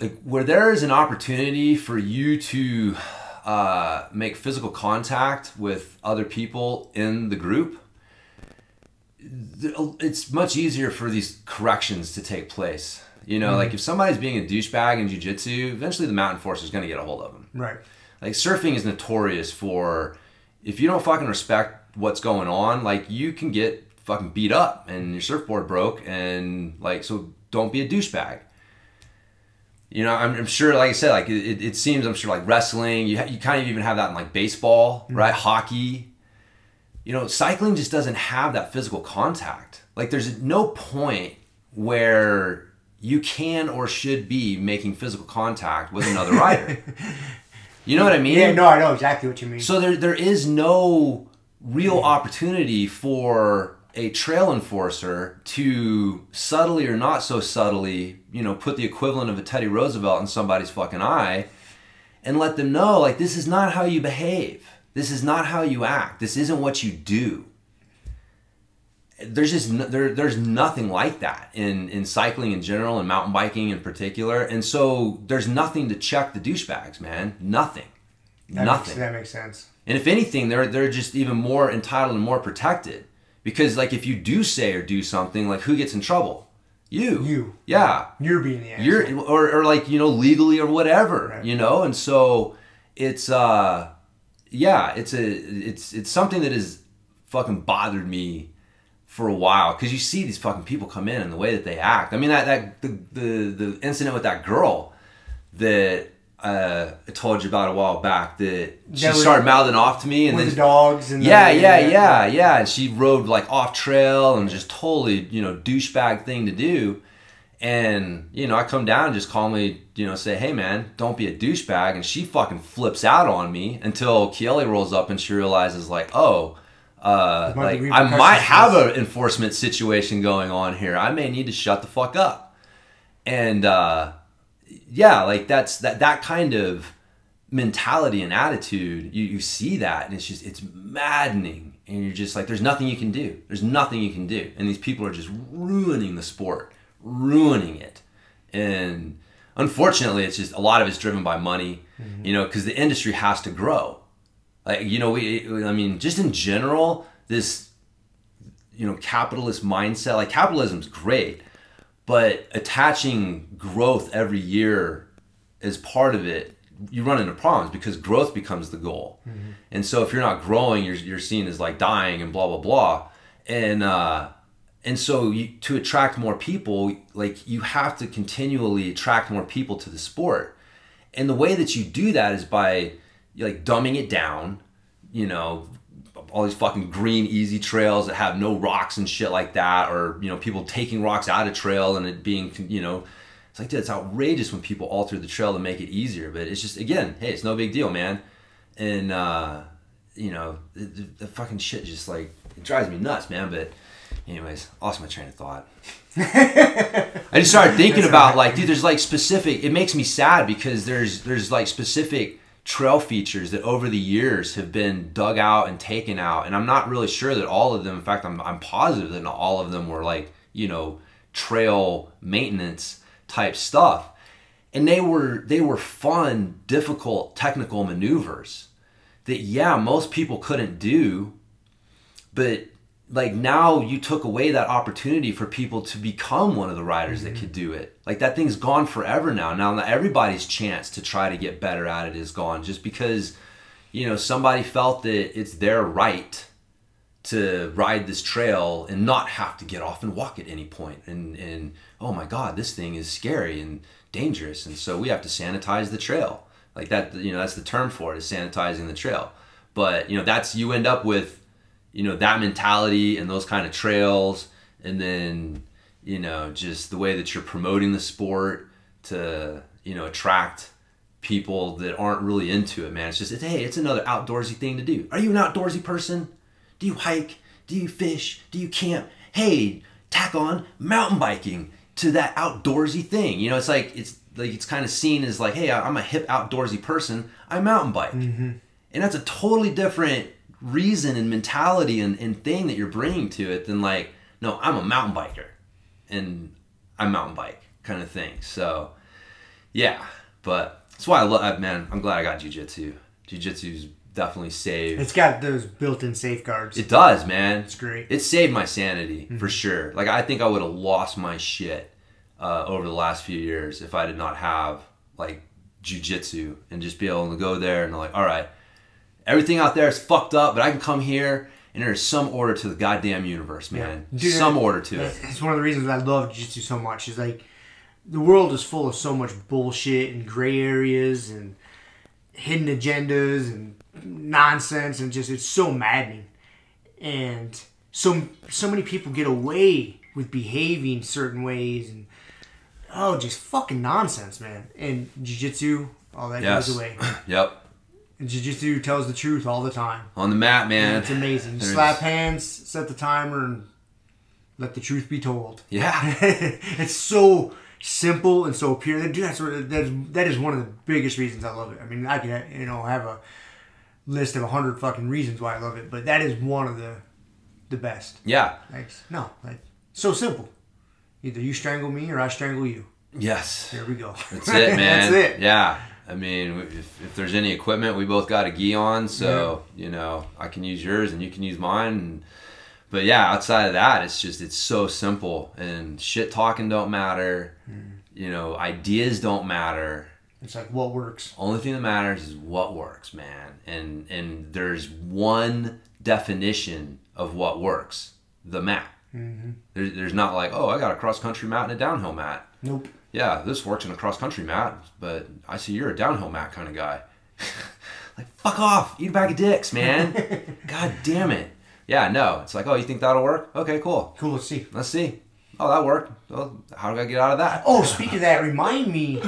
like where there is an opportunity for you to uh, make physical contact with other people in the group it's much easier for these corrections to take place you know like mm-hmm. if somebody's being a douchebag in jiu-jitsu eventually the mountain force is going to get a hold of them Right. like surfing is notorious for if you don't fucking respect what's going on, like you can get fucking beat up and your surfboard broke and like so don't be a douchebag. You know, I'm, I'm sure, like I said, like it, it seems, I'm sure, like wrestling, you ha- you kind of even have that in like baseball, mm-hmm. right? Hockey. You know, cycling just doesn't have that physical contact. Like, there's no point where you can or should be making physical contact with another rider. (laughs) you know what I mean? Yeah, no, I know exactly what you mean. So there, there is no real opportunity for a trail enforcer to subtly or not so subtly, you know, put the equivalent of a Teddy Roosevelt in somebody's fucking eye and let them know, like, this is not how you behave. This is not how you act. This isn't what you do. there's just no, there there's nothing like that in in cycling in general and mountain biking in particular and so there's nothing to check the douchebags man nothing That nothing Makes, that makes sense. and if anything they're they're just even more entitled and more protected because like if you do say or do something like who gets in trouble you You. yeah You're being the asshole. you're or, or like you know legally or whatever Right. you know and so it's uh yeah it's a it's it's something that has fucking bothered me for a while because you see these fucking people come in and the way that they act i mean that that the the, the incident with that girl that uh, I told you about a while back that she That was- started mouthing off to me and with then the dogs and the- yeah, yeah, yeah, yeah. And she rode like off trail and just totally, you know, douchebag thing to do. And, you know, I come down and just calmly, you know, say, hey man, don't be a douchebag. And she fucking flips out on me until Kelly rolls up and she realizes, like, oh, uh, like I might have an enforcement situation going on here. I may need to shut the fuck up. And, uh, yeah, like that's that, that kind of mentality and attitude you, you see that and it's just it's maddening and you're just like there's nothing you can do there's nothing you can do and these people are just ruining the sport ruining it. And unfortunately it's just a lot of it's driven by money you know because the industry has to grow. Like you know we i mean just in general this you know capitalist mindset like capitalism's great but attaching growth every year as part of it. You run into problems because growth becomes the goal. And so if you're not growing you're, you're seen as like dying and blah blah blah. And uh and so you, to attract more people like you have to continually attract more people to the sport. And the way that you do that is by like dumbing it down you know all these fucking green easy trails that have no rocks and shit like that or you know people taking rocks out of trail and it being you know it's like dude, it's outrageous when people alter the trail to make it easier. But it's just again hey it's no big deal man. And uh you know the, the, the fucking shit just like it drives me nuts man. But anyways lost my train of thought I just started thinking about like, dude, there's like specific. It makes me sad because there's there's like specific trail features that over the years have been dug out and taken out, and I'm not really sure that all of them. In fact, I'm I'm positive that not all of them were like you know trail maintenance type stuff, and they were they were fun, difficult technical maneuvers that yeah most people couldn't do, but like now you took away that opportunity for people to become one of the riders that mm-hmm. could do it. Like that thing's gone forever now. Now everybody's chance to try to get better at it is gone just because you know somebody felt that it's their right to ride this trail and not have to get off and walk at any point. And and oh my god this thing is scary and dangerous. And so we have to sanitize the trail. Like that you know that's the term for it is sanitizing the trail. But you know that's you end up with you know that mentality and those kind of trails. And then you know just the way that you're promoting the sport to you know attract people that aren't really into it man. It's just it's, hey it's another outdoorsy thing to do. Are you an outdoorsy person? Do you hike? Do you fish? Do you camp? Hey tack on mountain biking to that outdoorsy thing. You know it's like it's like it's kind of seen as like hey i'm a hip outdoorsy person. I mountain bike. Mm-hmm. And that's a totally different reason and mentality and, and thing that you're bringing to it than like no i'm a mountain biker and i mountain bike kind of thing so yeah but that's why i love man i'm glad i got jiu-jitsu jiu-jitsu's definitely saved It's got those built-in safeguards. it does man it's great. it saved my sanity Mm-hmm. for sure. Like I think I would have lost my shit uh, over the last few years if I did not have like jujitsu and just be able to go there and like, all right, everything out there is fucked up, but I can come here and there's some order to the goddamn universe, man. Yeah. Dude, some order to it. It's one of the reasons I love jiu-jitsu so much. Is like the world is full of so much bullshit and gray areas and hidden agendas and nonsense and just it's so maddening. And so so many people get away with behaving certain ways and oh, just fucking nonsense, man. And jiu-jitsu, all that Yes. goes away. (clears throat) Yep. And jiu-jitsu tells the truth all the time. On the mat, man. It's amazing. There's- Slap hands, set the timer, and let the truth be told. Yeah. (laughs) it's so simple and so pure. Dude, that's what, that is, one of the biggest reasons I love it. I mean, I could you know have a list of a hundred fucking reasons why I love it, but that is one of the the best. Yeah. Like no, like so simple. Either you strangle me or I strangle you. Yes. There we go. That's it, (laughs) man. That's it. Yeah. I mean, if, if there's any equipment, we both got a gi on, so you know I can use yours and you can use mine. And, but yeah, outside of that, it's just it's so simple and shit talking don't matter. Hmm. You know, ideas don't matter. It's like what works. Only thing that matters is what works, man. And and there's one definition of what works: the mat. Mm-hmm. There, there's not like, oh, I got a cross country mat and a downhill mat. Nope. Yeah, this works in a cross country mat, but I see you're a downhill mat kind of guy. (laughs) like, fuck off, eat a bag of dicks, man. (laughs) God damn it. Yeah, no, it's like, oh, you think that'll work? Okay, cool. Cool. Let's see. Let's see. Oh, that worked. Well, how do I get out of that? Oh, speaking of that, remind me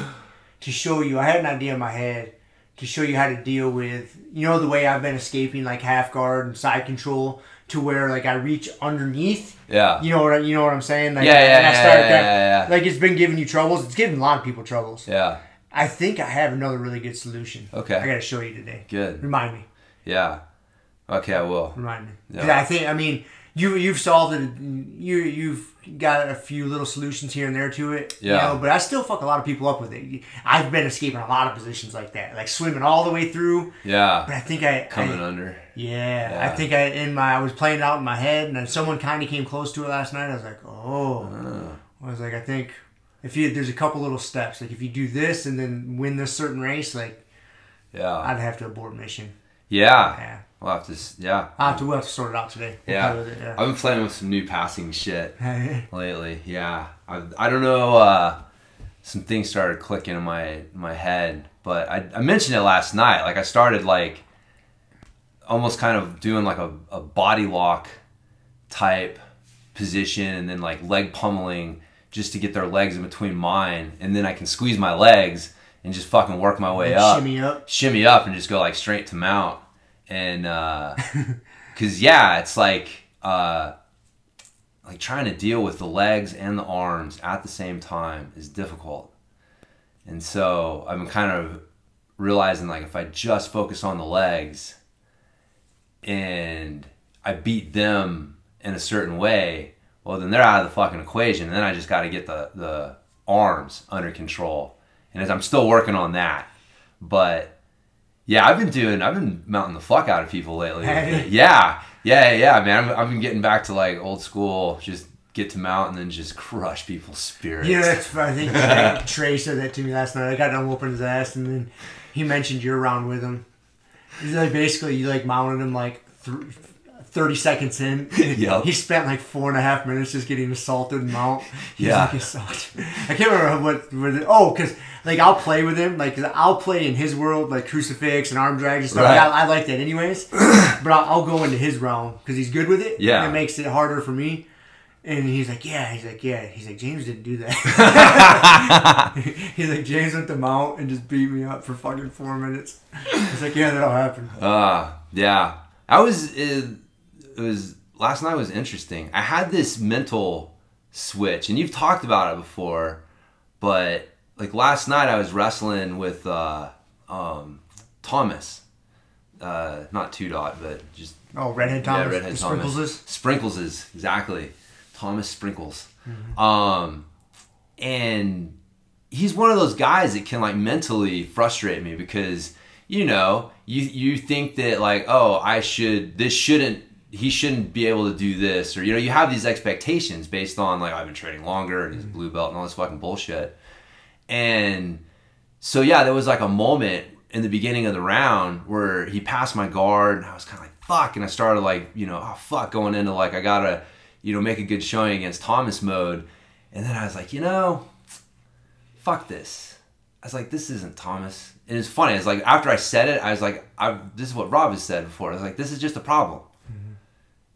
to show you. I had an idea in my head to show you how to deal with, you know, the way I've been escaping like half guard and side control to where like I reach underneath. Yeah. You know what I, you know what I'm saying? Like, Yeah, yeah, and I yeah, start yeah, yeah, yeah. Like it's been giving you troubles. It's giving a lot of people troubles. Yeah. I think I have another really good solution. Okay. I got to show you today. Good. Remind me. Yeah. Okay, I will. Remind me. Yeah. I think I mean you you've solved it. You you've got a few little solutions here and there to it. You Yeah. know, but I still fuck a lot of people up with it. I've been escaping a lot of positions like that, like swimming all the way through. Yeah. But I think I Coming I, under. Yeah, Yeah. I think I in my I was playing it out in my head, and then someone kind of came close to it last night. I was like, oh, Uh. I was like, I think if you there's a couple little steps, like if you do this and then win this certain race, like Yeah. I'd have to abort mission. Yeah. Yeah, We'll have to. Yeah. I have to we'll have to sort it out today. We'll Yeah. with I've been playing with some new passing shit (laughs) lately. Yeah. I, I don't know. Uh, some things started clicking in my my head, but I, I mentioned it last night. Like I started like almost kind of doing like a, a body lock type position and then like leg pummeling just to get their legs in between mine and then I can squeeze my legs and just fucking work my way up Shimmy up. shimmy up and just go like straight to mount and uh (laughs) because yeah it's like uh like trying to deal with the legs and the arms at the same time is difficult. And so i've been kind of realizing like if i just focus on the legs and i beat them in a certain way well then they're out of the fucking equation. And then i just got to get the the arms under control. And as i'm still working on that but yeah, I've been doing, I've been mounting the fuck out of people lately. Yeah, yeah, yeah, man. I've, I've been getting back to like old school, just get to mount and then just crush people's spirits. Yeah, that's I think Trey, (laughs) Trey said that to me last night. I got done whooping his ass, and then he mentioned your round with him. He's like basically you like mounted him like th- thirty seconds in. (laughs) Yep. He spent like four and a half minutes just getting assaulted and mount. He's Yeah. like assaulted. I can't remember what. what it, oh, because like I'll play with him. Like I'll play in his world like crucifix and arm drag and stuff. Right. I, I like that anyways. (clears throat) but I'll, I'll go into his realm because he's good with it. Yeah. and it makes it harder for me. And he's like, yeah. He's like, yeah. He's like, James didn't do that. (laughs) (laughs) he's like, James went to mount and just beat me up for fucking four minutes. He's like, yeah, that'll happen. Uh, yeah. I was, it, it was, last night was interesting. I had this mental switch, and you've talked about it before, but like last night I was wrestling with, uh, um, Thomas. Uh, not two dot, but just Oh, redhead Thomas. Yeah, redhead Thomas. Sprinkles is. Sprinkles exactly Thomas Sprinkles. Mm-hmm. Um, and he's one of those guys that can like mentally frustrate me because you know you you think that like oh I should this shouldn't he shouldn't be able to do this or you know you have these expectations based on like I've been training longer and he's a blue belt and all this fucking bullshit and so yeah, there was like a moment in the beginning of the round where he passed my guard, and I was kind of like fuck, and I started like you know oh fuck going into like I gotta you know make a good showing against Thomas mode, and then I was like you know fuck this. I was like this isn't Thomas, and it's funny. It's like after I said it, I was like I this is what Rob has said before. I was like this is just a problem.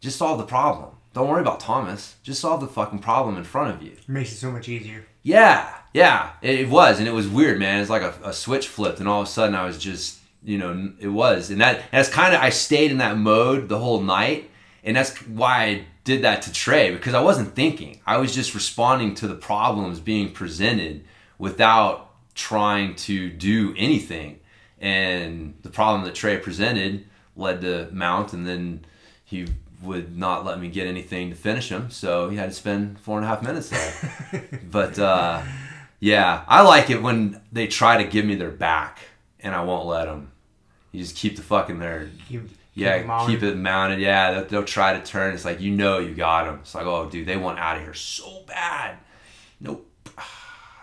Just solve the problem. Don't worry about Thomas. Just solve the fucking problem in front of you. It makes it so much easier. Yeah, yeah, it, it was, and it was weird, man. It's like a, a switch flipped, and all of a sudden I was just, you know, it was, and that, and that's kind of I stayed in that mode the whole night, and that's why I did that to Trey because I wasn't thinking. I was just responding to the problems being presented without trying to do anything, and the problem that Trey presented led to mount, and then he would not let me get anything to finish him, so he had to spend four and a half minutes there. (laughs) but uh, yeah, I like it when they try to give me their back and I won't let them. You just keep the fucking there. Keep- Yeah, keep it mounted. keep it mounted. Yeah, they'll, they'll try to turn. It's like you know you got them. It's like, oh, dude, they want out of here so bad. Nope. (sighs)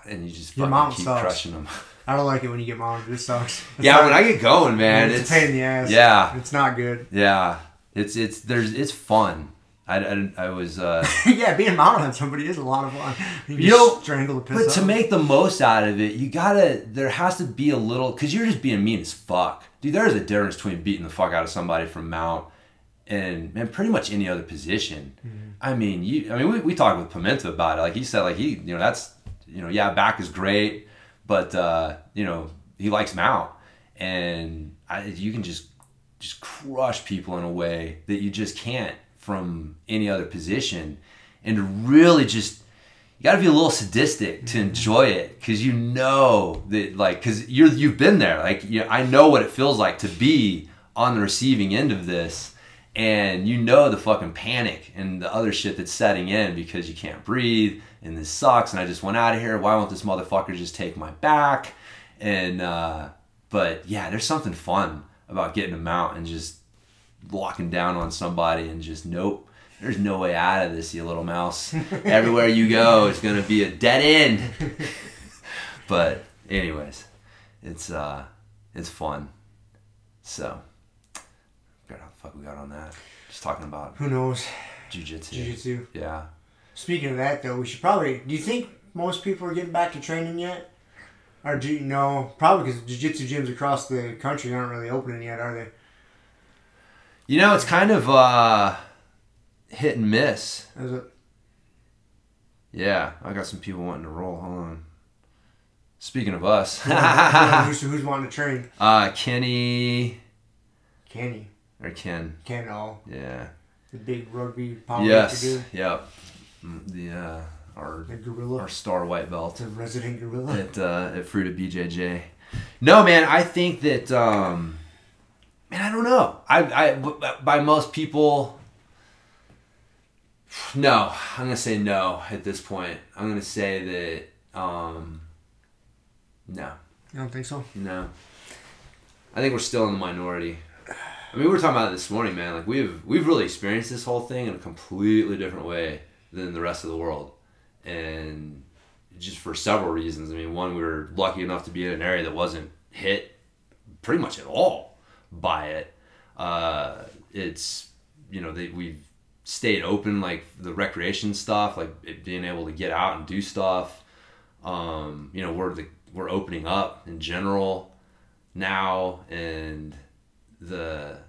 And you just Your fucking mount keep sucks. crushing them. I don't like it when you get mounted. It sucks. It's yeah, not- when I get going, man, it's, it's, a pain in the ass. Yeah, It's not good. yeah. It's it's there's it's fun. I, I, I was uh, (laughs) yeah, being mounted on somebody is a lot of fun. You, You know, strangle the piss But out to make the most out of it, you gotta. There has to be a little, cause you're just being mean as fuck, dude. There is a difference between beating the fuck out of somebody from mount and man, pretty much any other position. Mm-hmm. I mean, you. I mean, we, we talked with Pimenta about it. Like he said, like he, you know, that's, you know, yeah, back is great, but uh, you know, he likes mount, and I, you can just just crush people in a way that you just can't from any other position, and to really just you got to be a little sadistic to enjoy it because you know that like because you're you've been there. Like you I know what it feels like to be on the receiving end of this and you know the fucking panic and the other shit that's setting in because you can't breathe and this sucks and I just went out of here. Why won't this motherfucker just take my back? And uh but yeah there's something fun about getting them out and just locking down on somebody and just nope there's no way out of this you little mouse (laughs) everywhere you go it's gonna be a dead end (laughs) but anyways it's uh it's fun so forgot how the fuck we got on that just talking about Who knows? jujitsu Jiu-jitsu. yeah Speaking of that, though, we should probably. Do you think most people are getting back to training yet? Or do you know? Probably because jiu-jitsu gyms across the country aren't really opening yet, are they? you know it's kind of uh hit and miss Is it? yeah i got some people wanting to roll hold on speaking of us (laughs) who's, who's wanting to train? uh kenny Kenny. or ken Ken, all. yeah the big rugby yes yep Mm, the uh our The gorilla. our star white belt The resident gorilla. at uh, at Fruita BJJ. No, man, I think that um, man, I don't know. I, I by most people, no, I'm gonna say no at this point. I'm gonna say that um, no, You don't think so? no. I think we're still in the minority. I mean, we were talking about it this morning, man. Like we've we've really experienced this whole thing in a completely different way than the rest of the world, and just for several reasons. I mean, one, we were lucky enough to be in an area that wasn't hit pretty much at all by it. Uh, it's you know they, we've stayed open, like the recreation stuff, like being able to get out and do stuff. Um, you know, we're the we're opening up in general now, and the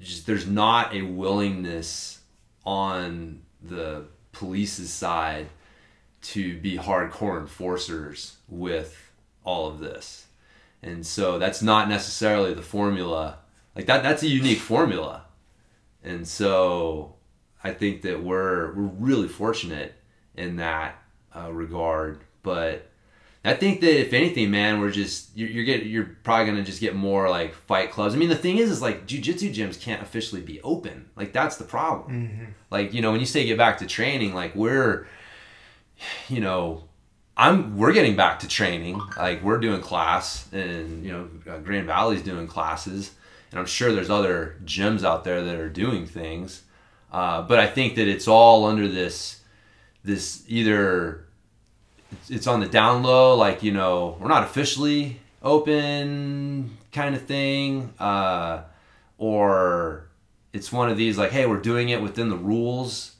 just there's not a willingness on the police's side to be hardcore enforcers with all of this. And so that's not necessarily the formula. Like that that's a unique formula. And so I think that we're we're really fortunate in that uh, regard, but I think that if anything, man, we're just you're, you're get you're probably gonna just get more like fight clubs. I mean, the thing is, is like jujitsu gyms can't officially be open. Like that's the problem. Like you know, when you say get back to training, like we're, you know, I'm we're getting back to training. Like we're doing class, and you know, uh, Grand Valley's doing classes, and I'm sure there's other gyms out there that are doing things. Uh, but I think that it's all under this this either it's, on the down low, like you know, we're not officially open kind of thing, uh, or it's one of these like, hey, we're doing it within the rules,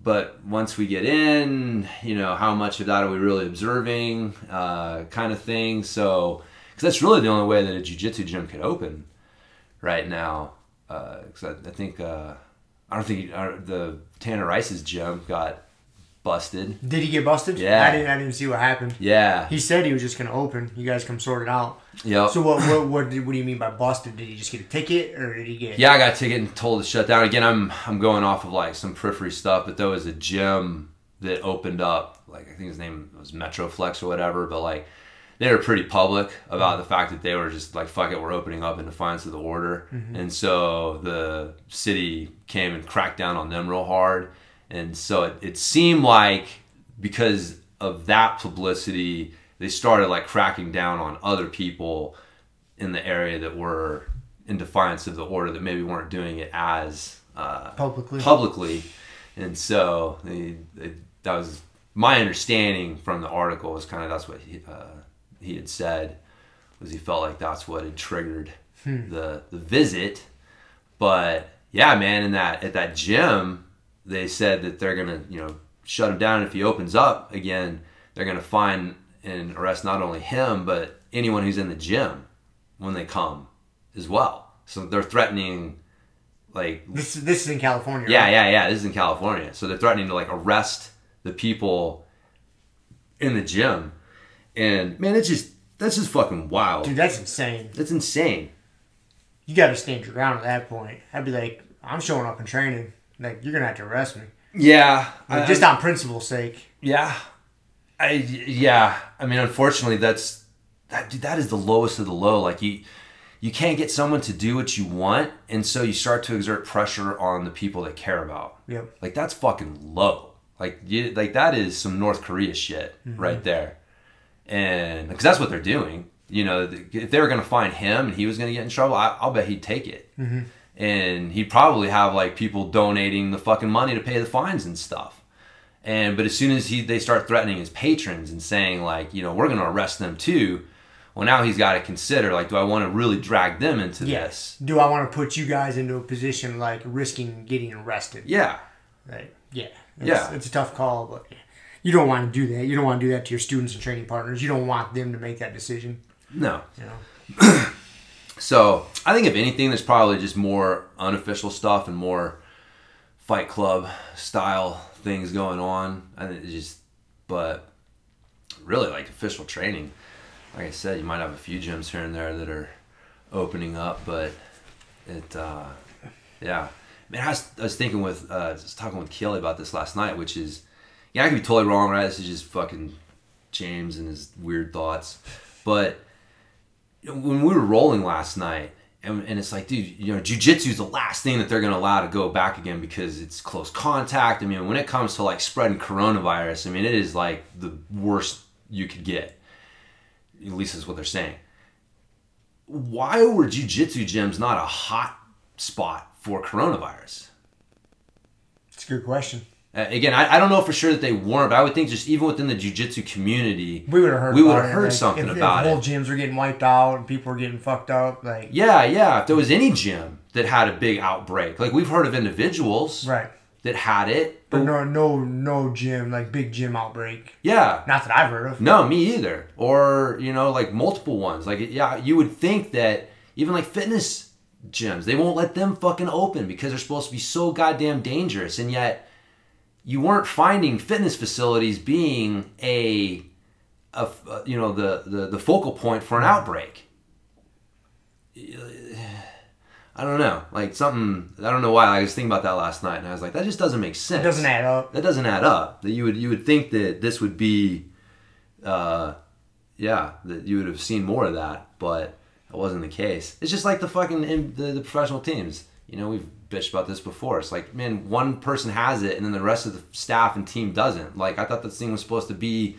but once we get in, you know, how much of that are we really observing, uh, kind of thing. So, because that's really the only way that a jujitsu gym could open right now. Because I, I think uh, I don't think uh, the Tanner Rice's gym got busted. Did he get busted? Yeah. I didn't. I didn't see what happened. Yeah. He said he was just gonna open. You guys come sort it out. Yeah. So what? What? What, did, what do you mean by busted? Did he just get a ticket, or did he get? Yeah, I got a ticket and told to shut down. Again, I'm I'm going off of like some periphery stuff, but there was a gym that opened up. Like I think his name was Metroflex or whatever. But like they were pretty public about the fact that they were just like fuck it we're opening up in defiance of the order mm-hmm. and so the city came and cracked down on them real hard and so it, it seemed like because of that publicity they started like cracking down on other people in the area that were in defiance of the order that maybe weren't doing it as uh, Publicly. publicly. And so they, they, that was my understanding from the article was kind of that's what he, uh, he had said was he felt like that's what had triggered the the visit. But yeah man in that at that gym they said that they're gonna you know shut him down if he opens up again they're gonna find and arrest not only him but anyone who's in the gym when they come as well so they're threatening like This this is in California. yeah, right? yeah, yeah. This is in California, so they're threatening to like arrest the people in the gym, and man, it's just that's just fucking wild. Dude, that's insane. That's insane. You got to stand your ground at that point. I'd be like, I'm showing up in training. Like, you're gonna have to arrest me, Yeah, like, just on principle's sake. yeah, I yeah. I mean, unfortunately, that's that. Dude, that is the lowest of the low. Like you. You can't get someone to do what you want, and so you start to exert pressure on the people that care about. Yep. Like that's fucking low. Like you, like that is some North Korea shit mm-hmm. right there. And because that's what they're doing. You know, if they were gonna find him and he was gonna get in trouble, I, I'll bet he'd take it. Mm-hmm. And he'd probably have like people donating the fucking money to pay the fines and stuff. And but as soon as he they start threatening his patrons and saying like, you know, we're gonna arrest them too. Well, now he's got to consider like, do I want to really drag them into this? Do I want to put you guys into a position like risking getting arrested? Yeah. Right. yeah. It's, Yeah. It's a tough call, but you don't want to do that. You don't want to do that to your students and training partners. You don't want them to make that decision. No. You know. (clears throat) So I think if anything, there's probably just more unofficial stuff and more Fight Club style things going on. Think just, but really like official training. Like I said, you might have a few gyms here and there that are opening up, but it, uh, yeah. Man, I was, I was thinking with, uh, was talking with Kelly about this last night, which is, yeah, I could be totally wrong, right? This is just fucking James and his weird thoughts, but when we were rolling last night, and, and it's like, dude, you know, jujitsu is the last thing that they're going to allow to go back again because it's close contact. I mean, when it comes to like spreading coronavirus, I mean, it is like the worst you could get. At least is what they're saying. Why were jujitsu gyms not a hot spot for coronavirus? It's a good question. Uh, again, I, I don't know for sure that they weren't, but I would think just even within the jujitsu community, We would have heard. We about would've it, heard like, something if, about if it. Whole gyms were getting wiped out and people were getting fucked up. Like, Yeah, yeah. If there was any gym that had a big outbreak, like we've heard of individuals right. that had it, But no, no, no gym like big gym outbreak. yeah, Not that I've heard of. no, me either. Or you know, like multiple ones. Like yeah, you would think that even like fitness gyms, they won't let them fucking open because they're supposed to be so goddamn dangerous, and yet you weren't finding fitness facilities being a, a you know the, the the focal point for an outbreak. (sighs) I don't know, like something. I don't know why. I was thinking about that last night, and I was like, that just doesn't make sense. It doesn't add up. That doesn't add up. That you would you would think that this would be, uh, yeah, that you would have seen more of that, but that wasn't the case. It's just like the fucking in, the, the professional teams. You know, we've bitched about this before. It's like, man, one person has it, and then the rest of the staff and team doesn't. Like, I thought this thing was supposed to be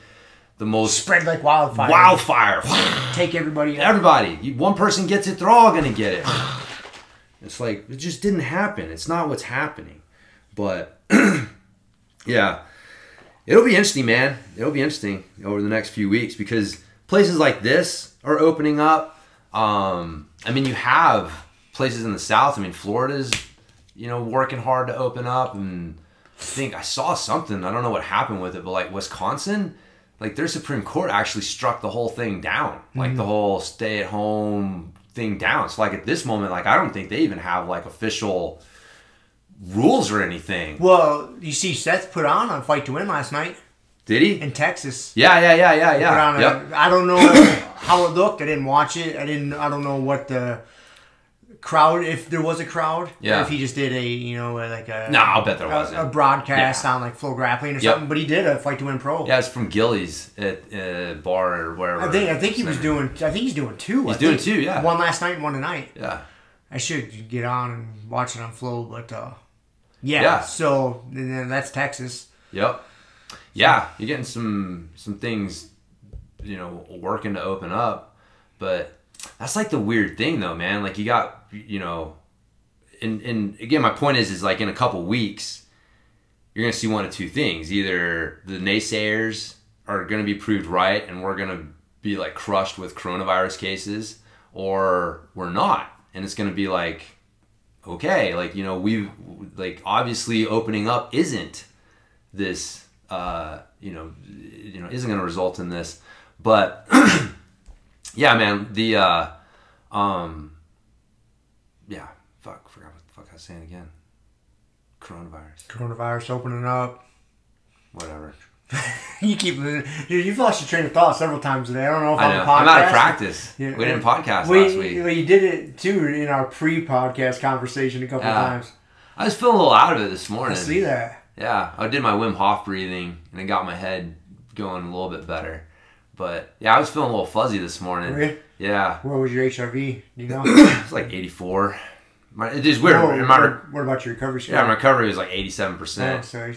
the most Spread like wildfire. wildfire. (sighs) Take everybody out. Everybody, you, one person gets it, they're all gonna get it. (sighs) It's like it just didn't happen. It's not what's happening. But (clears throat) yeah, it'll be interesting, man. It'll be interesting over the next few weeks because places like this are opening up. Um, I mean, you have places in the South. I mean, Florida's you know working hard to open up, and hmm. I think I saw something. I don't know what happened with it, but like Wisconsin, like their Supreme Court actually struck the whole thing down, like the hmm. whole stay at home thing down. So like at this moment, like I don't think they even have like official rules or anything. Well, you see, Seth put on a fight to win last night Did he? in Texas. Yeah, yeah, yeah, yeah, Put on yeah. a, Yep. I don't know how it looked. I didn't watch it. I didn't. I don't know what the crowd if there was a crowd. Yeah. If he just did a you know like a No, I'll bet there a, wasn't. a broadcast Yeah. on like Flow Grappling or Yep. something. But he did a fight to win pro. Yeah, it's from Gilley's at uh, bar or wherever. I think I think he was doing. I think he's doing two. He's I doing think. two, yeah. One last night and one tonight. Yeah. I should get on and watch it on Flow, but uh, yeah. Yeah. So that's Texas. Yep. Yeah, you're getting some some things, you know, working to open up, but that's like the weird thing though, man. Like you got, you know, and and again, my point is, is like in a couple weeks, you're gonna see one of two things: either the naysayers are gonna be proved right, and we're gonna be like crushed with coronavirus cases, or we're not, and it's gonna be like, okay, like you know, we like obviously opening up isn't this uh, you know you know isn't to result in this. But (clears throat) yeah man the uh, um yeah fuck forgot what the fuck I was saying again coronavirus Coronavirus opening up. whatever (laughs) You keep dude. You've lost your train of thought several times today. I don't know if I on know the podcast. I'm out of practice Yeah. we didn't podcast We, last week we did it too in our pre-podcast conversation a couple Yeah. times. I was feeling a little out of it this morning. I see that. yeah I did my Wim Hof breathing and it got my head going a little bit better but yeah I was feeling a little fuzzy this morning Really? yeah What was your HRV? Do you know? (clears throat) it's like 84 my, it is weird my, what, what about your recovery score? Yeah, my recovery was like 87%. Oh, sorry.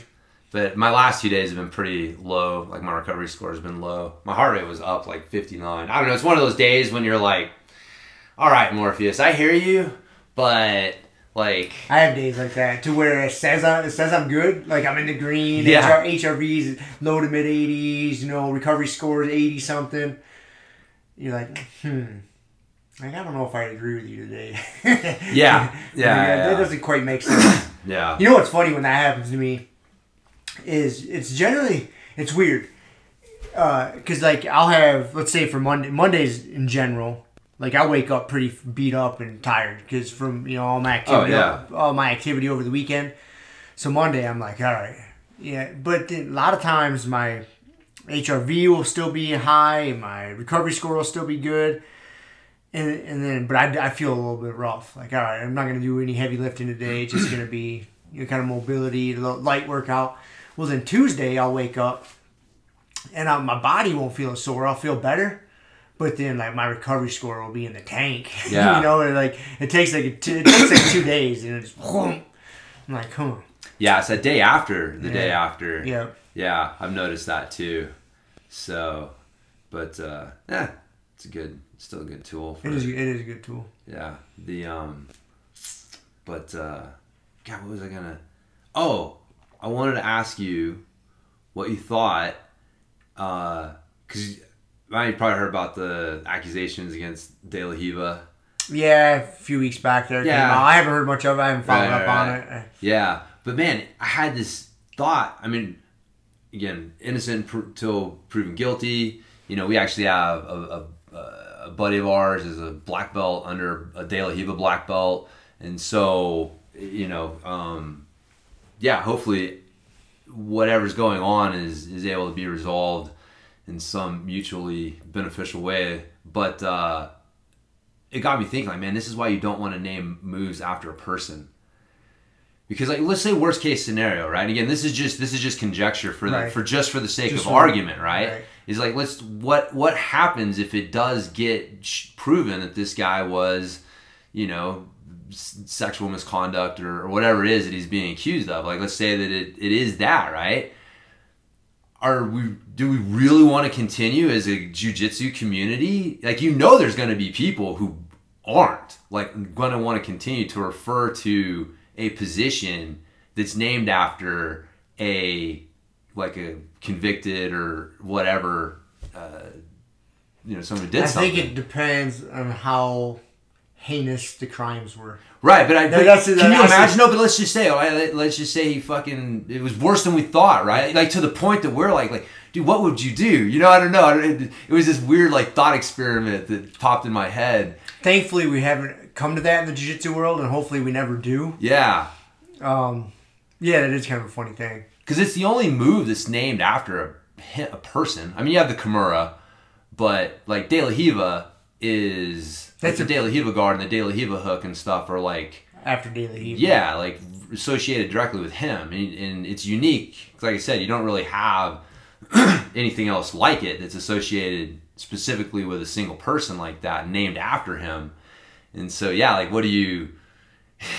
But my last few days have been pretty low. Like my recovery score has been low. My heart rate was up like 59. I don't know. It's one of those days when you're like, all right, Morpheus, I hear you, but like, I have days like that to where it says I, it says I'm good, like I'm in the green. Yeah. HR, HRVs low to mid 80s. You know, recovery score is 80 something. You're like, hmm. Like, I don't know if I agree with you today. (laughs) Yeah. (laughs) Yeah, that yeah. doesn't quite make sense. (coughs) yeah. You know what's funny when that happens to me is it's generally it's weird because like I'll have let's say for Monday Mondays in general like I wake up pretty beat up and tired because from you know all my oh, activity Oh, yeah. all my activity over the weekend. So Monday I'm like all right. Yeah but a lot of times my HRV will still be high my recovery score will still be good. And, and then but I, I feel a little bit rough. Like all right I'm not gonna do any heavy lifting today. It's just gonna be you know kind of mobility light workout. Well then Tuesday I'll wake up and I, my body won't feel sore. I'll feel better but then like my recovery score will be in the tank (laughs) Yeah. you know and, like it takes like it takes like two days and it's I'm like huh Yeah. It's that day after, the day after. yeah Yeah. I've noticed that too. So, but, uh, yeah, it's a good, still a good tool. For, it is it is a good tool Yeah. The um but uh God, what was I gonna Oh, I wanted to ask you what you thought, uh because you probably heard about the accusations against De La Riva. yeah a few weeks back there Yeah. I haven't heard much of it I haven't followed Right, up right, on it Yeah, but man, I had this thought. I mean, again, innocent pr- till proven guilty. You know, we actually have a, a, a buddy of ours is a black belt under a De La Riva black belt, and so you know, um, yeah, hopefully, whatever's going on is is able to be resolved in some mutually beneficial way. But uh, it got me thinking, like, man, this is why you don't want to name moves after a person because like let's say worst case scenario right again this is just this is just conjecture for the, Right. for just for the sake Just of for- argument right? right. is like let's what what happens if it does get proven that this guy was you know s- sexual misconduct or, or whatever it is that he's being accused of like let's say that it, it is that right are we do we really want to continue as a jiu-jitsu community? Like you know there's going to be people who aren't like going to want to continue to refer to a position that's named after a like a convicted or whatever uh, you know someone who did I something think it depends on how heinous the crimes were Right, but I that's- can you imagine? No, but let's just say, all right, let- let's just say he fucking it was worse than we thought, right? Like to the point that we're like, like, dude, what would you do? You know, I don't know. It, it was this weird like thought experiment that popped in my head. thankfully we haven't come to that in the jiu-jitsu world and hopefully we never do Yeah, um yeah that is kind of a funny thing because it's the only move that's named after a a person. I mean, you have the Kimura, but like De La Riva is That's like the a- De La Riva guard and the De La Riva hook and stuff are like After daily heat. yeah, like associated directly with him, and, and it's unique. Like I said, you don't really have (clears throat) anything else like it that's associated specifically with a single person like that, named after him. And so, yeah, like what do you? (laughs)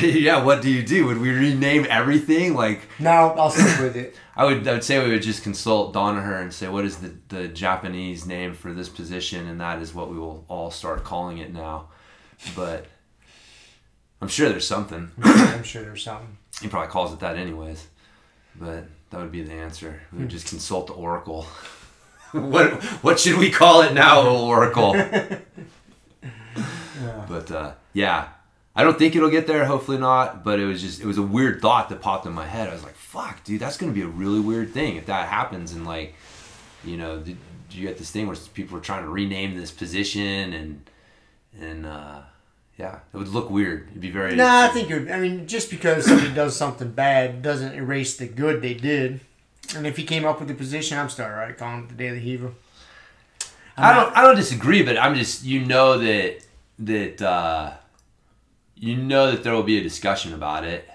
yeah, what do you do? Would we rename everything? Like, No, I'll stick with it. (coughs) I would, I would say we would just consult Danaher and say, what is the, the Japanese name for this position? And that is what we will all start calling it now. But I'm sure there's something. (coughs) I'm sure there's something. He probably calls it that anyways. But that would be the answer. We would just consult the Oracle. (laughs) what what should we call it now, Oracle? (laughs) But uh, yeah, I don't think it'll get there. Hopefully not. But it was just it was a weird thought that popped in my head. I was like, "Fuck, dude, that's gonna be a really weird thing if that happens." And like, you know, did, did you get this thing where people were trying to rename this position and and uh, yeah, it would look weird. It'd be very No, I think would, I mean, just because somebody does something bad doesn't erase the good they did. And if he came up with the position, I'm still alright calling it the De La Riva. I don't I don't disagree, but I'm just you know that that uh, you know that there will be a discussion about it.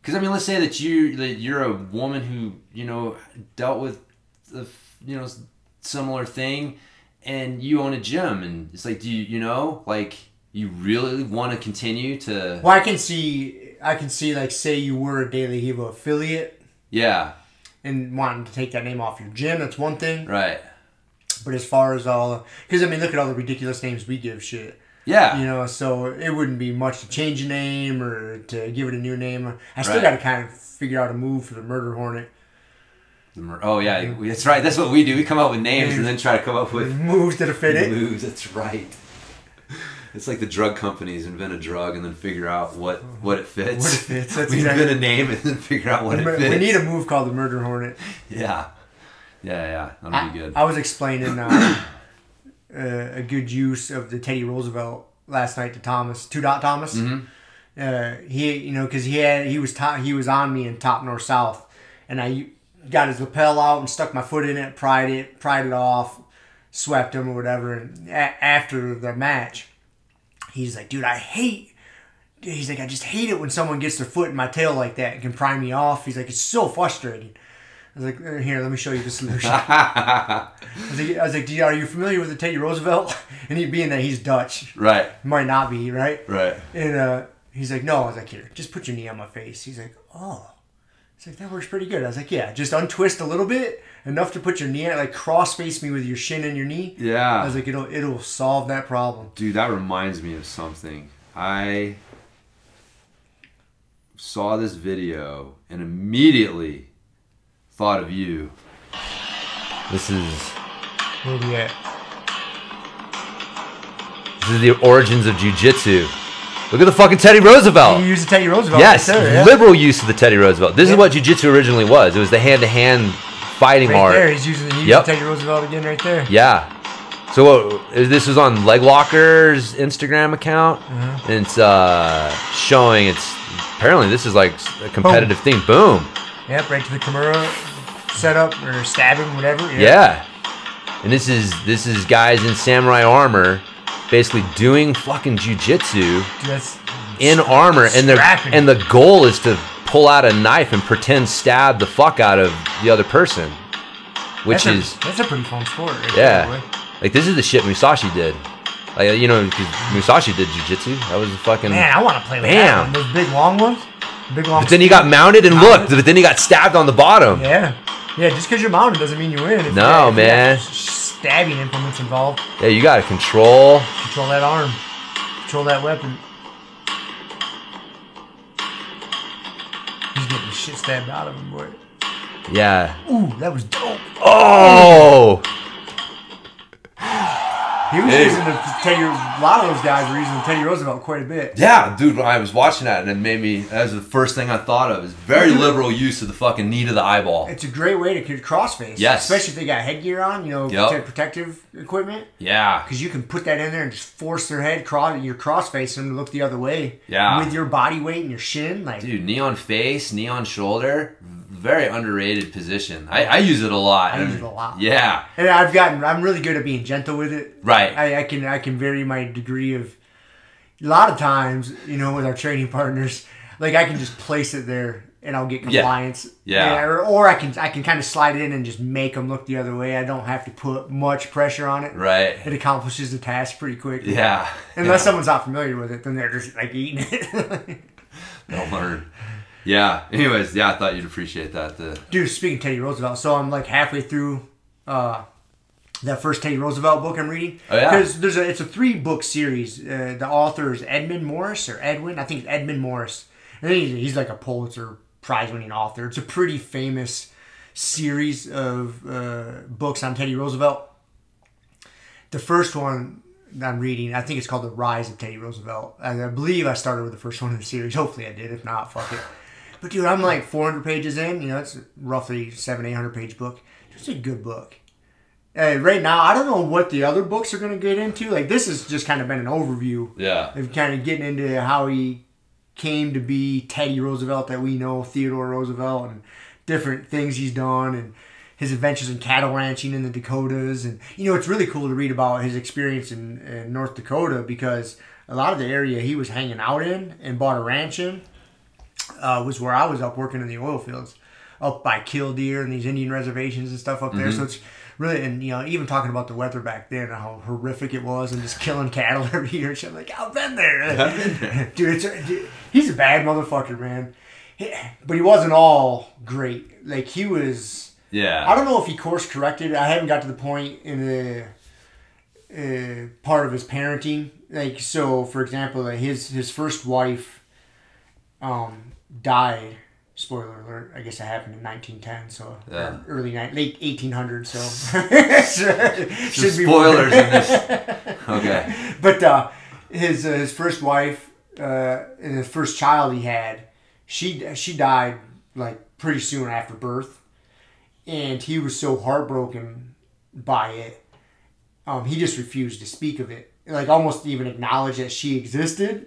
Because I mean, let's say that you that you're a woman who you know dealt with the you know similar thing, and you own a gym, and it's like, do you you know like you really want to continue to Well, I can see, I can see, like, say you were a Daily Heaver affiliate yeah and wanting to take that name off your gym. That's one thing. right But as far as all, because I mean, look at all the ridiculous names we give shit. Yeah You know, so it wouldn't be much to change a name or to give it a new name. I still Right. got to kind of figure out a move for the Murder Hornet. The mer- oh yeah that's right that's what we do we come up with names and then try to come up with (laughs) Moves that fit it. moves. That's right. It's like the drug companies invent a drug and then figure out what what it fits. What it fits, that's (laughs) we exactly- invent a name and then figure out what it fits. We need a move called the Murder Hornet. yeah, yeah, yeah. That'll be good. I was explaining uh, uh, a good use of the Teddy Roosevelt last night to Thomas, two dot Thomas. Mhm. Uh, he, you know, because he had he was top, he was on me in top north south, and I got his lapel out and stuck my foot in it, pried it, pried it off, swept him or whatever. And a- after the match, he's like, "Dude, I hate." He's like, I just hate it when someone gets their foot in my tail like that and can pry me off. He's like, it's so frustrating. I was like, "Uh, here, let me show you the solution. (laughs) I was like, I was like, "Do you- are you familiar with the Teddy Roosevelt? (laughs) And he being that he's Dutch, right, might not be, right? right. And uh, he's like, no. I was like, here, just put your knee on my face. He's like, oh. He's like, that works pretty good. I was like, yeah, just untwist a little bit, enough to put your knee, like cross face me with your shin and your knee. Yeah. I was like, it'll it'll solve that problem. dude, that reminds me of something. I saw this video and immediately thought of you. This is Where we at? this is the origins of jujitsu. Look at the fucking Teddy Roosevelt. You use the Teddy Roosevelt. Yes, right there, yeah. liberal use of the Teddy Roosevelt. This Yeah. is what jiu-jitsu originally was. It was the hand-to-hand fighting Right art. there, he's using the, he used Yep. Teddy Roosevelt again right there. Yeah. So this is on Leglocker's Instagram account, Mm-hmm. and it's uh, showing it's apparently this is like a competitive thing. Boom. Yep, right to the Kimura setup or stab him, whatever. Yeah. And this is this is guys in samurai armor, basically doing fucking jujitsu in armor, and the and the goal is to pull out a knife and pretend stab the fuck out of the other person, which that's is a, that's a pretty fun sport. Right Yeah. There, like this is the shit Musashi did. Like you know, because Musashi did jujitsu. That was the fucking. Man, I want to play with Bam. that one. Those big long ones. Big long. But then he got mounted and looked. But then he got stabbed on the bottom. Yeah. Yeah, just because you're mounted doesn't mean you win. If No, if man. Stabbing implements involved. Yeah, you got to control. Control that arm. Control that weapon. He's getting the shit stabbed out of him, boy. Yeah. Ooh, that was dope. Oh. He was Hey. using the Teddy. A lot of those guys were using Teddy Roosevelt quite a bit. Yeah, dude. When I was watching that, and it made me. That was the first thing I thought of. Is very liberal use of the fucking knee to the eyeball. It's a great way to crossface. Yes. Especially if they got headgear on, you know, Yep. protect- protective equipment. Yeah. Because you can put that in there and just force their head, cross, you're crossfacing them to look the other way. Yeah. With your body weight and your shin. Like, Dude, knee on face, knee on shoulder. Very underrated position. I, I use it a lot. I use it a lot. Yeah, And I've gotten. I'm really good at being gentle with it. right. I, I can I can vary my degree of. A lot of times, you know, with our training (laughs) partners, like I can just place it there and I'll get Yeah. compliance. Yeah. or, or I can I can kind of slide it in and just make them look the other way. I don't have to put much pressure on it. right. It accomplishes the task pretty quick. Yeah. Unless yeah. someone's not familiar with it, then they're just like eating it. (laughs) They'll learn. Yeah. Anyways, yeah, I thought you'd appreciate that. The Dude, speaking of Teddy Roosevelt, so I'm like halfway through uh, that first Teddy Roosevelt book I'm reading. Oh, yeah? Because there's a it's a three book series. Uh, the author is Edmund Morris or Edwin. I think it's Edmund Morris. And he's, he's like a Pulitzer Prize winning author. It's a pretty famous series of uh, books on Teddy Roosevelt. The first one that I'm reading, I think it's called The Rise of Teddy Roosevelt. And I believe I started with the first one in the series. Hopefully I did. If not, fuck it. But dude, I'm like 400 pages in. You know, it's roughly seven, 800 page book. It's a good book. Uh, right now, I don't know what the other books are going to get into. Like this has just kind of been an overview yeah. of kind of getting into how he came to be Teddy Roosevelt that we know, Theodore Roosevelt, and different things he's done, and his adventures in cattle ranching in the Dakotas. And you know, it's really cool to read about his experience in, in North Dakota because a lot of the area he was hanging out in and bought a ranch in uh, was where I was up working in the oil fields, up by Killdeer and these Indian reservations and stuff up there. So it's really, and you know, even talking about the weather back then, and how horrific it was, and just killing cattle (laughs) every year. And shit. I'm like, I've been there, (laughs) dude. It's dude, he's a bad motherfucker, man. But he wasn't all great. Like he was. Yeah. I don't know if he course corrected. I haven't got to the point in the uh, part of his parenting. Like so, for example, like his his first wife um, died. Spoiler alert! I guess it happened in 1910, so Yeah. early ni- late 1800s. So (laughs) (laughs) should be spoilers in this. (laughs) Okay. but uh, his uh, his first wife uh, and the first child he had, she she died like pretty soon after birth, and he was so heartbroken by it, um, he just refused to speak of it, like almost even acknowledge that she existed,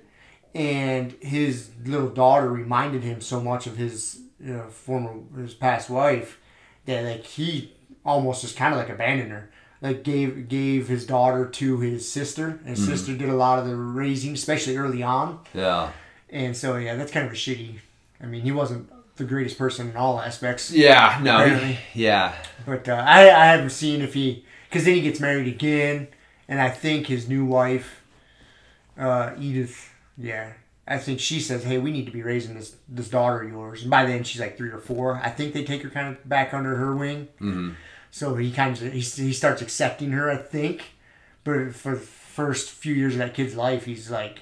and his little daughter reminded him so much of his you know, former his past wife that like he almost just kind of like abandoned her like gave gave his daughter to his sister and his sister did a lot of the raising especially early on Yeah. and so yeah that's kind of a shitty i mean he wasn't the greatest person in all aspects Yeah. No. he- yeah. but uh, I, I haven't seen if he because then he gets married again and i think his new wife uh, edith yeah i think she says hey we need to be raising this this daughter of yours and by then she's like three or four i think they take her kind of back under her wing hmm so he kind of he, he starts accepting her, I think. But for the first few years of that kid's life, he's like,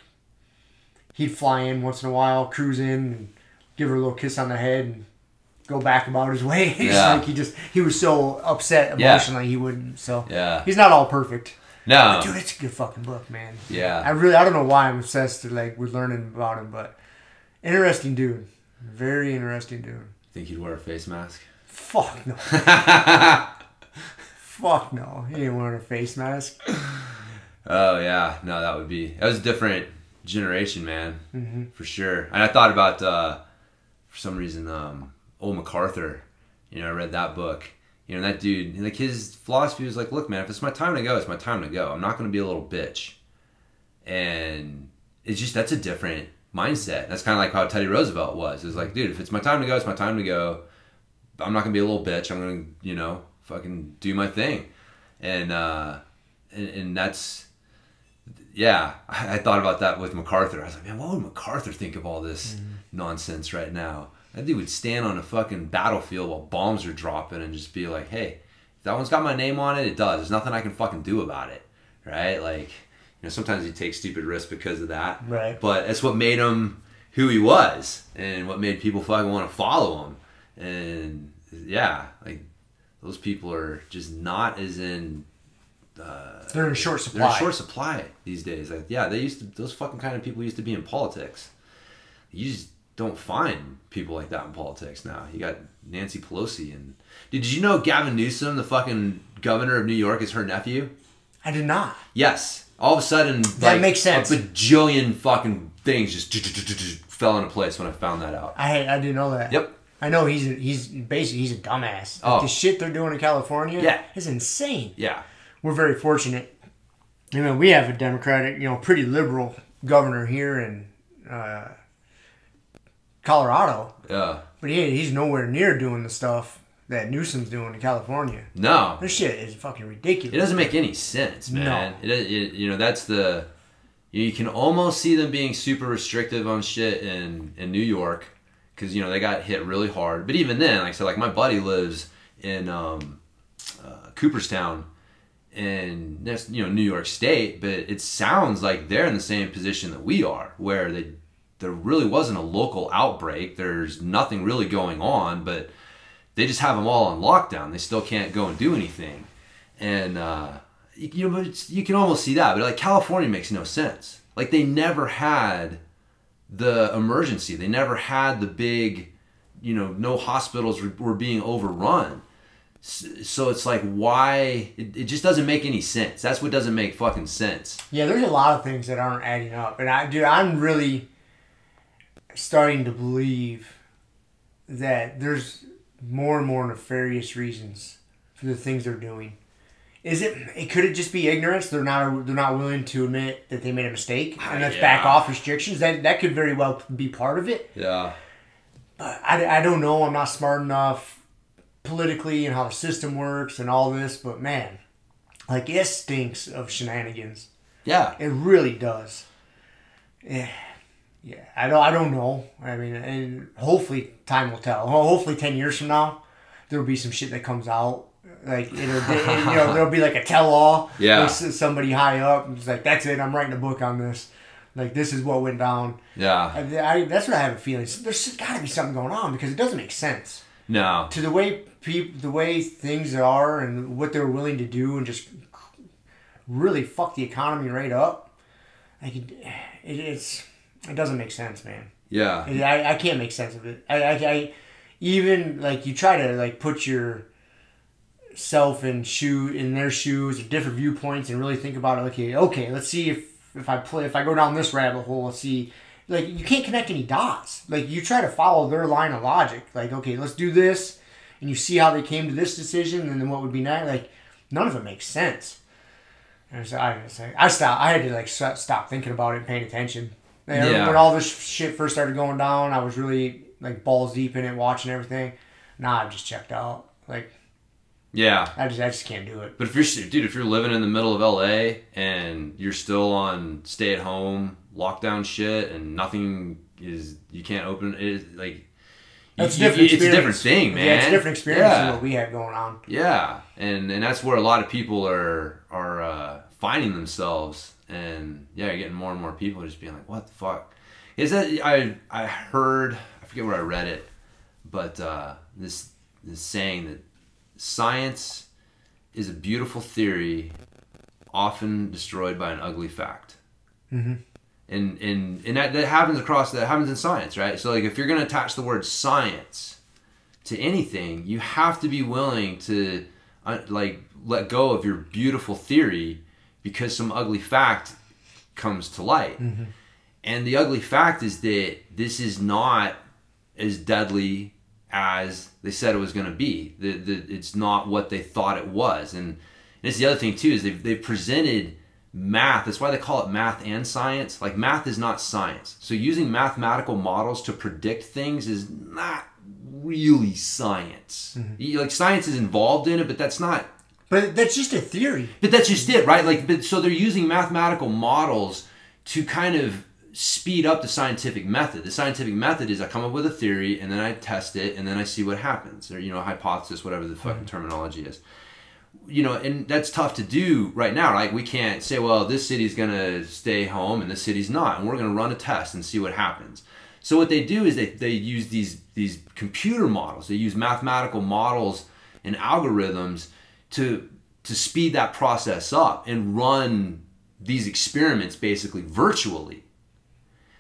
he'd fly in once in a while, cruise in, and give her a little kiss on the head, and go back about his (laughs) way. Yeah. like he just he was so upset Yeah. emotionally he wouldn't. So Yeah. he's not all perfect. No. Dude, it's a good fucking book, man. Yeah, I really I don't know why I'm obsessed to like with learning about him, but interesting dude, very interesting dude. Think he'd wear a face mask? Fuck no. (laughs) Fuck no. He ain't wearing a face mask. Oh yeah, no, that would be that was a different generation, man, Mm-hmm. for sure. And I thought about uh, for some reason, um, old MacArthur. You know, I read that book. You know, that dude, like his philosophy was like, look, man, if it's my time to go, it's my time to go. I'm not going to be a little bitch. And it's just that's a different mindset. That's kind of like how Teddy Roosevelt was. It's like, dude, if it's my time to go, it's my time to go. I'm not gonna be a little bitch. I'm gonna, you know, fucking do my thing. And uh, and, and that's yeah, I, I thought about that with MacArthur. I was like, man, what would MacArthur think of all this nonsense right now? That dude would stand on a fucking battlefield while bombs are dropping and just be like, hey, if that one's got my name on it, it does. There's nothing I can fucking do about it, right? Like, you know, sometimes you take stupid risks because of that, Right. but it's what made him who he was and what made people fucking want to follow him. And yeah, like those people are just not as in uh, They're in short supply. they're in short supply these days. Like, yeah, they used to. Those fucking kind of people used to be in politics. You just don't find people like that in politics now. You got Nancy Pelosi and did you know Gavin Newsom, the fucking governor of New York, is her nephew? I did not. Yes. All of a sudden, That like, makes sense. A bajillion fucking things just fell into place when I found that out. I I didn't know that. Yep. I know he's a, he's basically he's a dumbass. Like, Oh. the shit they're doing in California Yeah. is insane. Yeah. We're very fortunate. I mean, we have a Democratic, you know, pretty liberal governor here in uh, Colorado, Yeah. but he he's nowhere near doing the stuff that Newsom's doing in California. No. This shit is fucking ridiculous. It doesn't make any sense, man. No. It, it you know that's the you can almost see them being super restrictive on shit in in New York because you know they got hit really hard. But even then, like I said, like my buddy lives in um, uh, Cooperstown, and that's you know New York State, but it sounds like they're in the same position that we are, where they there really wasn't a local outbreak. There's nothing really going on, but they just have them all on lockdown. They still can't go and do anything, and uh, you, know it's, you can almost see that. But like California makes no sense. Like they never had the emergency. They never had the big, you know, no hospitals were, were being overrun. So it's like why it, it just doesn't make any sense. That's what doesn't make fucking sense. Yeah, there's a lot of things that aren't adding up, and I, dude, I'm really starting to believe that there's more and more nefarious reasons for the things they're doing. Is it? It could it just be ignorance? They're not. They're not willing to admit that they made a mistake, ah, and let's back off restrictions. That that could very well be part of it. Yeah. But I, I don't know. I'm not smart enough politically and how the system works and all this. But man, like it stinks of shenanigans. Yeah. It really does. Yeah, yeah. I don't. I don't know. I mean, and hopefully time will tell. Ho- Hopefully, ten years from now, there will be some shit that comes out. Like it'll, it, you know, there'll be like a tell-all. (laughs) Yeah. Somebody high up, it's like, "That's it. I'm writing a book on this. Like this is what went down." Yeah. I, I, that's what I have a feeling. There's got to be something going on because it doesn't make sense No. to the way people, the way things are, and what they're willing to do, and just really fuck the economy right up. Like it, it it's it doesn't make sense, man. Yeah. I, I can't make sense of it. I, I, I even like you try to like put your self in shoe in their shoes or different viewpoints and really think about it. Okay, okay, let's see if if I play if I go down this rabbit hole. Let's see. Like you can't connect any dots. Like you try to follow their line of logic. Like okay, let's do this, and you see how they came to this decision, and then what would be next. Like none of it makes sense. And so I, was like- I stopped. I had to like stop thinking about it and paying attention. Like, Yeah. When all this shit first started going down, I was really like balls deep in it, watching everything. Now I've just checked out. Like Yeah. I just I just can't do it. But if you're, dude, if you're living in the middle of LA and you're still on stay at home lockdown shit and nothing is, you can't open it, like, That's you- different. It's a different thing, man. Yeah, it's a different experience Yeah. than what we had going on. Yeah, and and that's where a lot of people are are uh, finding themselves, and yeah, you're getting more and more people just being like, "What the fuck?" Is that I I heard I forget where I read it, but uh, this this saying that science is a beautiful theory, often destroyed by an ugly fact. Mm-hmm. And and and that, that happens across that happens in science, right? So like if you're gonna attach the word science to anything, you have to be willing to uh, like let go of your beautiful theory because some ugly fact comes to light. Mm-hmm. And the ugly fact is that this is not as deadly as they said it was going to be. The, the, it's not what they thought it was. And, and it's the other thing too is they've, they've presented math. That's why they call it math and science. Like math is not science. So using mathematical models to predict things is not really science. Mm-hmm. You- Like science is involved in it, but that's not But that's just a theory. but that's just it, right? Like, but so they're using mathematical models to kind of speed up the scientific method. The scientific method is I come up with a theory and then I test it and then I see what happens, or you know, hypothesis, whatever the fucking mm-hmm. terminology is. You know, and that's tough to do right now. Like, we can't say, well, this city's gonna stay home and this city's not, and we're gonna run a test and see what happens. So what they do is they, they use these these computer models. They use mathematical models and algorithms to to speed that process up and run these experiments basically virtually.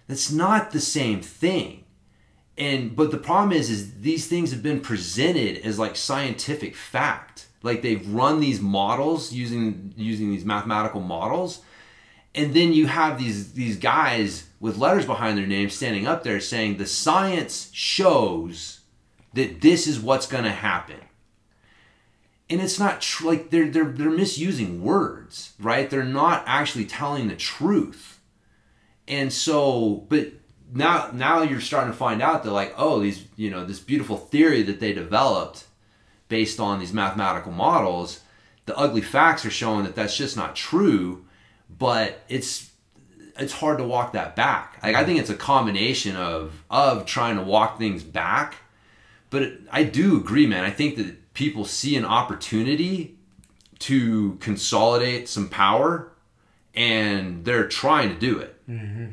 That's not the same thing. And but the problem is is these things have been presented as like scientific fact. Like they've run these models using using these mathematical models and then you have these these guys with letters behind their names standing up there saying the science shows that this is what's going to happen. And it's not tr- like they're, they're they're misusing words, right? They're not actually telling the truth. And so, but now now you're starting to find out that like, oh, these, you know, this beautiful theory that they developed based on these mathematical models, the ugly facts are showing that that's just not true, but it's it's hard to walk that back. Like I think it's a combination of of trying to walk things back, but it, I do agree, man. I think that people see an opportunity to consolidate some power, and they're trying to do it. Mm-hmm.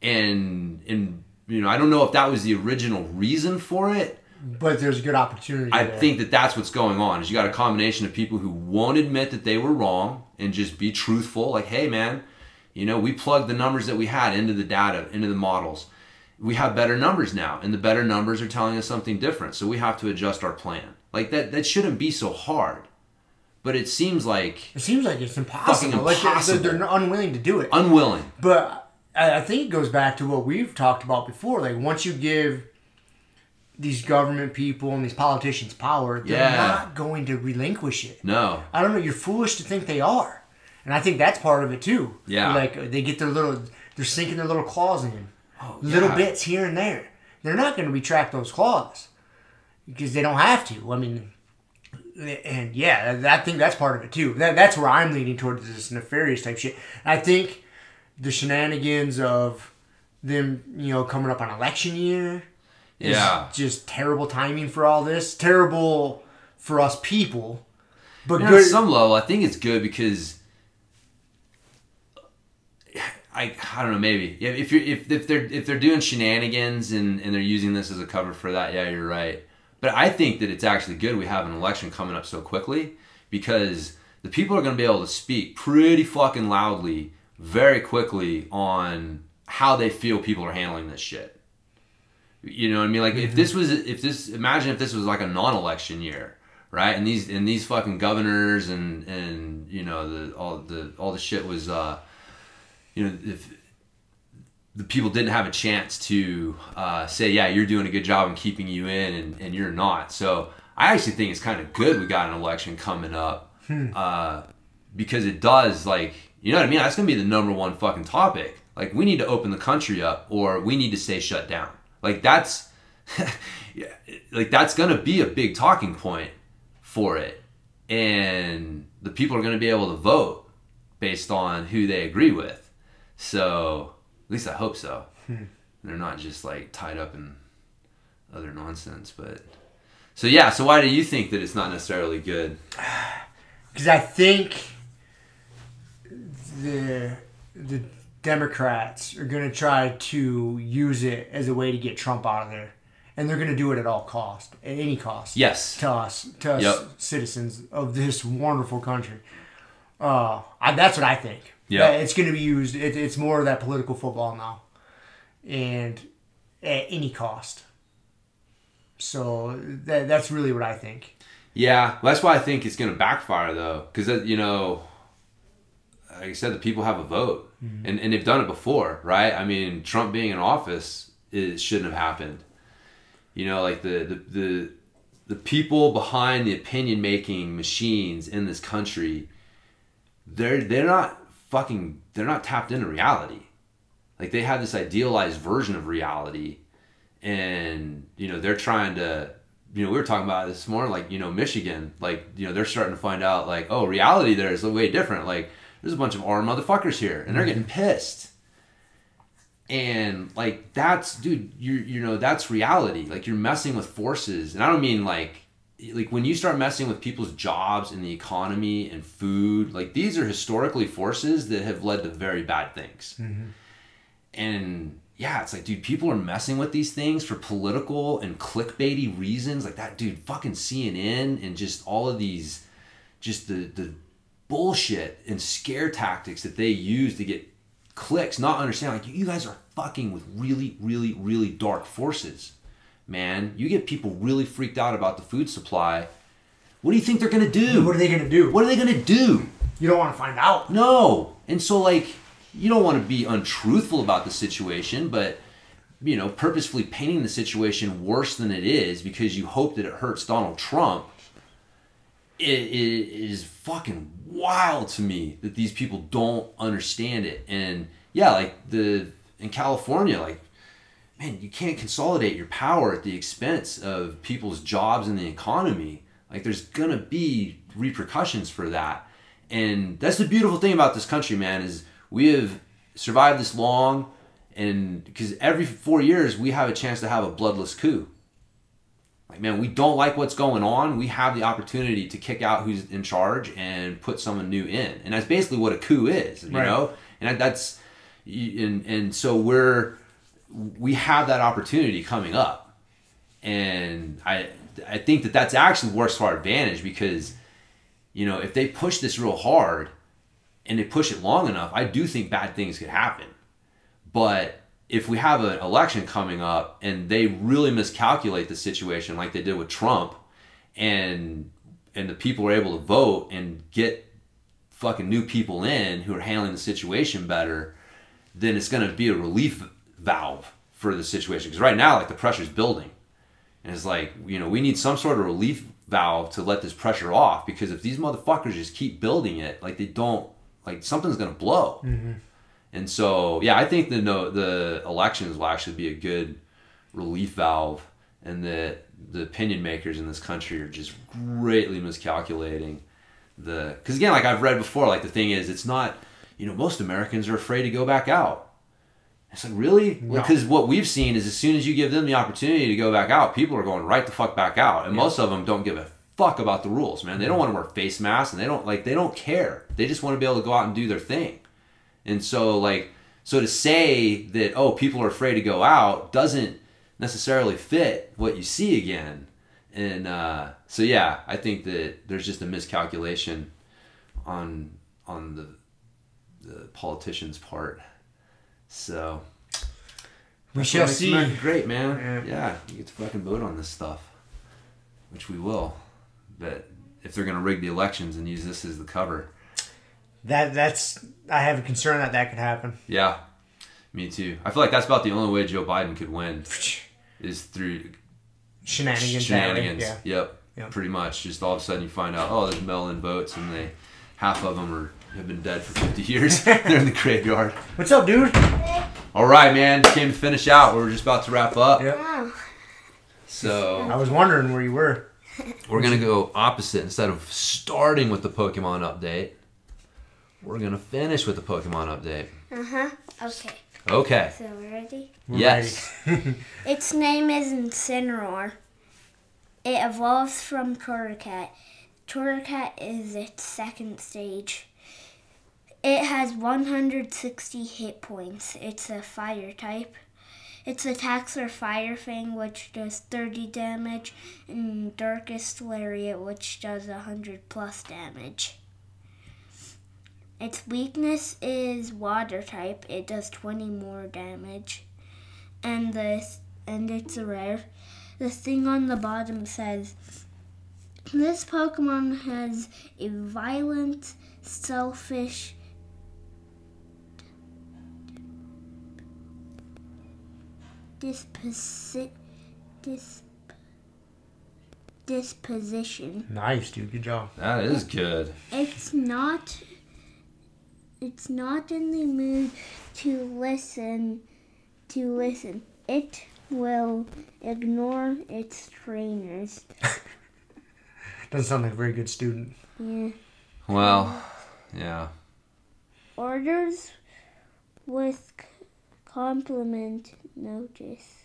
And and you know, I don't know if that was the original reason for it. But there's a good opportunity. I there. think that that's what's going on. Is you got a combination of people who won't admit that they were wrong and just be truthful. Like, hey, man, you know, we plugged the numbers that we had into the data, into the models. We have better numbers now, and the better numbers are telling us something different. So we have to adjust our plan. Like that. That shouldn't be so hard. But it seems like It seems like it's impossible. Fucking Like they're- impossible. They're, they're unwilling to do it. unwilling. But I, think it goes back to what we've talked about before. Like once you give these government people and these politicians power, they're Yeah. not going to relinquish it. No. I don't know. You're foolish to think they are, and I think that's part of it too. Yeah. Like they get their little, they're sinking their little claws in, oh, little yeah. bits here and there. They're not going to retract those claws because they don't have to. I mean, and yeah, I think that's part of it too. That, that's where I'm leaning towards this nefarious type shit. I think the shenanigans of them, you know, coming up on election year is Yeah. just terrible timing for all this. Terrible for us people, but good. on some level, I think it's good because I I don't know maybe if if you're if, if they're if they're doing shenanigans and and they're using this as a cover for that, yeah, you're right. But I think that it's actually good we have an election coming up so quickly because the people are going to be able to speak pretty fucking loudly very quickly on how they feel people are handling this shit. You know what I mean? Like if this was if this imagine if this was like a non-election year, right? And these and these fucking governors and and you know the all the all the shit was uh you know if the people didn't have a chance to uh, say yeah you're doing a good job in keeping you in and, and you're not. So i actually think it's kind of good we got an election coming up uh, because it does like you know what i mean? That's gonna be the number one fucking topic. Like we need to open the country up or we need to stay shut down. Like that's (laughs) yeah, like that's gonna be a big talking point for it. And the people are gonna be able to vote based on who they agree with. So at least I hope so. They're not just like tied up in other nonsense, but so yeah. So why do you think that it's not necessarily good? (sighs) because I think the the Democrats are going to try to use it as a way to get Trump out of there, and they're going to do it at all cost, at any cost. Yes. to us, to us Yep. citizens of this wonderful country. Uh, I, that's what I think. Yeah. It's going to be used. It, it's more of that political football now, and at any cost. So that, that's really what I think. Yeah, well, that's why I think it's going to backfire though, because you know, like I said, the people have a vote, mm-hmm. and and they've done it before, right? I mean, Trump being in office, it shouldn't have happened. You know, like the the the, the people behind the opinion making machines in this country, they're they're not fucking they're not tapped into reality. Like they have this idealized version of reality, and you know they're trying to you know, we were talking about this morning, like, you know, Michigan, like, you know, they're starting to find out, like, oh, reality there is way different. Like, there's a bunch of armed motherfuckers here, and they're mm-hmm. getting pissed. And, like, that's, dude, you you know, that's reality. Like, you're messing with forces. And I don't mean, like, like, when you start messing with people's jobs and the economy and food, like, these are historically forces that have led to very bad things. Mm-hmm. And, yeah, it's like, dude, people are messing with these things for political and clickbaity reasons. Like that, dude, fucking CNN and just all of these, just the the bullshit and scare tactics that they use to get clicks. Not understand, like you guys are fucking with really, really, really dark forces, man. You get people really freaked out about the food supply. What do you think they're gonna do? What are they to do? What are they gonna do? You don't want to find out. No. And so like you don't want to be untruthful about the situation, but you know, purposefully painting the situation worse than it is because you hope that it hurts Donald Trump. It, it is fucking wild to me that these people don't understand it. And yeah, like the in California, like man, you can't consolidate your power at the expense of people's jobs and the economy. Like there's gonna be repercussions for that. And that's the beautiful thing about this country, man, is we have survived this long and because every four years we have a chance to have a bloodless coup. Like man, we don't like what's going on. We have the opportunity to kick out who's in charge and put someone new in, and that's basically what a coup is, you Right. know. And that's and and so we're we have that opportunity coming up, and I I think that that's actually works to our advantage because you know if they push this real hard and they push it long enough, I do think bad things could happen. But if we have an election coming up and they really miscalculate the situation like they did with Trump and and the people are able to vote and get fucking new people in who are handling the situation better, then it's going to be a relief valve for the situation because right now like the pressure's building. And it's like, you know, we need some sort of relief valve to let this pressure off because if these motherfuckers just keep building it, like they don't, like something's gonna blow. Mm-hmm. And so, yeah, I think the no, the elections will actually be a good relief valve, and that the opinion makers in this country are just greatly miscalculating the. Because again, like I've read before, like the thing is, it's not, you know, most Americans are afraid to go back out. It's like really No. because what we've seen is as soon as you give them the opportunity to go back out, people are going right the fuck back out, and most of them don't give a fuck about the rules, man. They don't want to wear face masks, and they don't like they don't care. They just want to be able to go out and do their thing. And so like so to say that oh people are afraid to go out doesn't necessarily fit what you see again. And uh, so yeah, I think that there's just a miscalculation on on the the politicians' part. So We shall see. Great, man. Yeah. Yeah. you get to fucking vote on this stuff, which we will. But if they're gonna rig the elections and use this as the cover, That that's I have a concern that that could happen. yeah, me too. I feel like that's about the only way Joe Biden could win (laughs) is through Shenanigans. shenanigans. Yeah. Yep. Yep. Pretty much. Just all of a sudden you find out, oh, there's mail-in votes, and they half of them are have been dead for 50 years. (laughs) They're in the graveyard. What's up, dude? All right, man. Came to finish out. We're just about to wrap up. Yep. Wow. So I was wondering where you were. we're gonna go opposite. Instead of starting with the Pokemon update, we're gonna finish with the Pokemon update. Uh huh. Okay. Okay. So we're ready. We're yes. (laughs) Its name is Incineroar. It evolves from Torracat. Torracat is its second stage. It has 160 hit points. It's a fire type. Its attacks are Fire Fang, which does 30 damage, and Darkest Lariat, which does 100 plus damage. Its weakness is Water type. It does 20 more damage and this and it's a rare. The thing on the bottom says this Pokemon has a violent, selfish disposi- dis- disposition. Nice, dude. Good job. That is good. It's not it's not in the mood to listen to listen. It will ignore its trainers. (laughs) Doesn't sound like a very good student. Yeah. Well, yeah. Orders with compliment notice.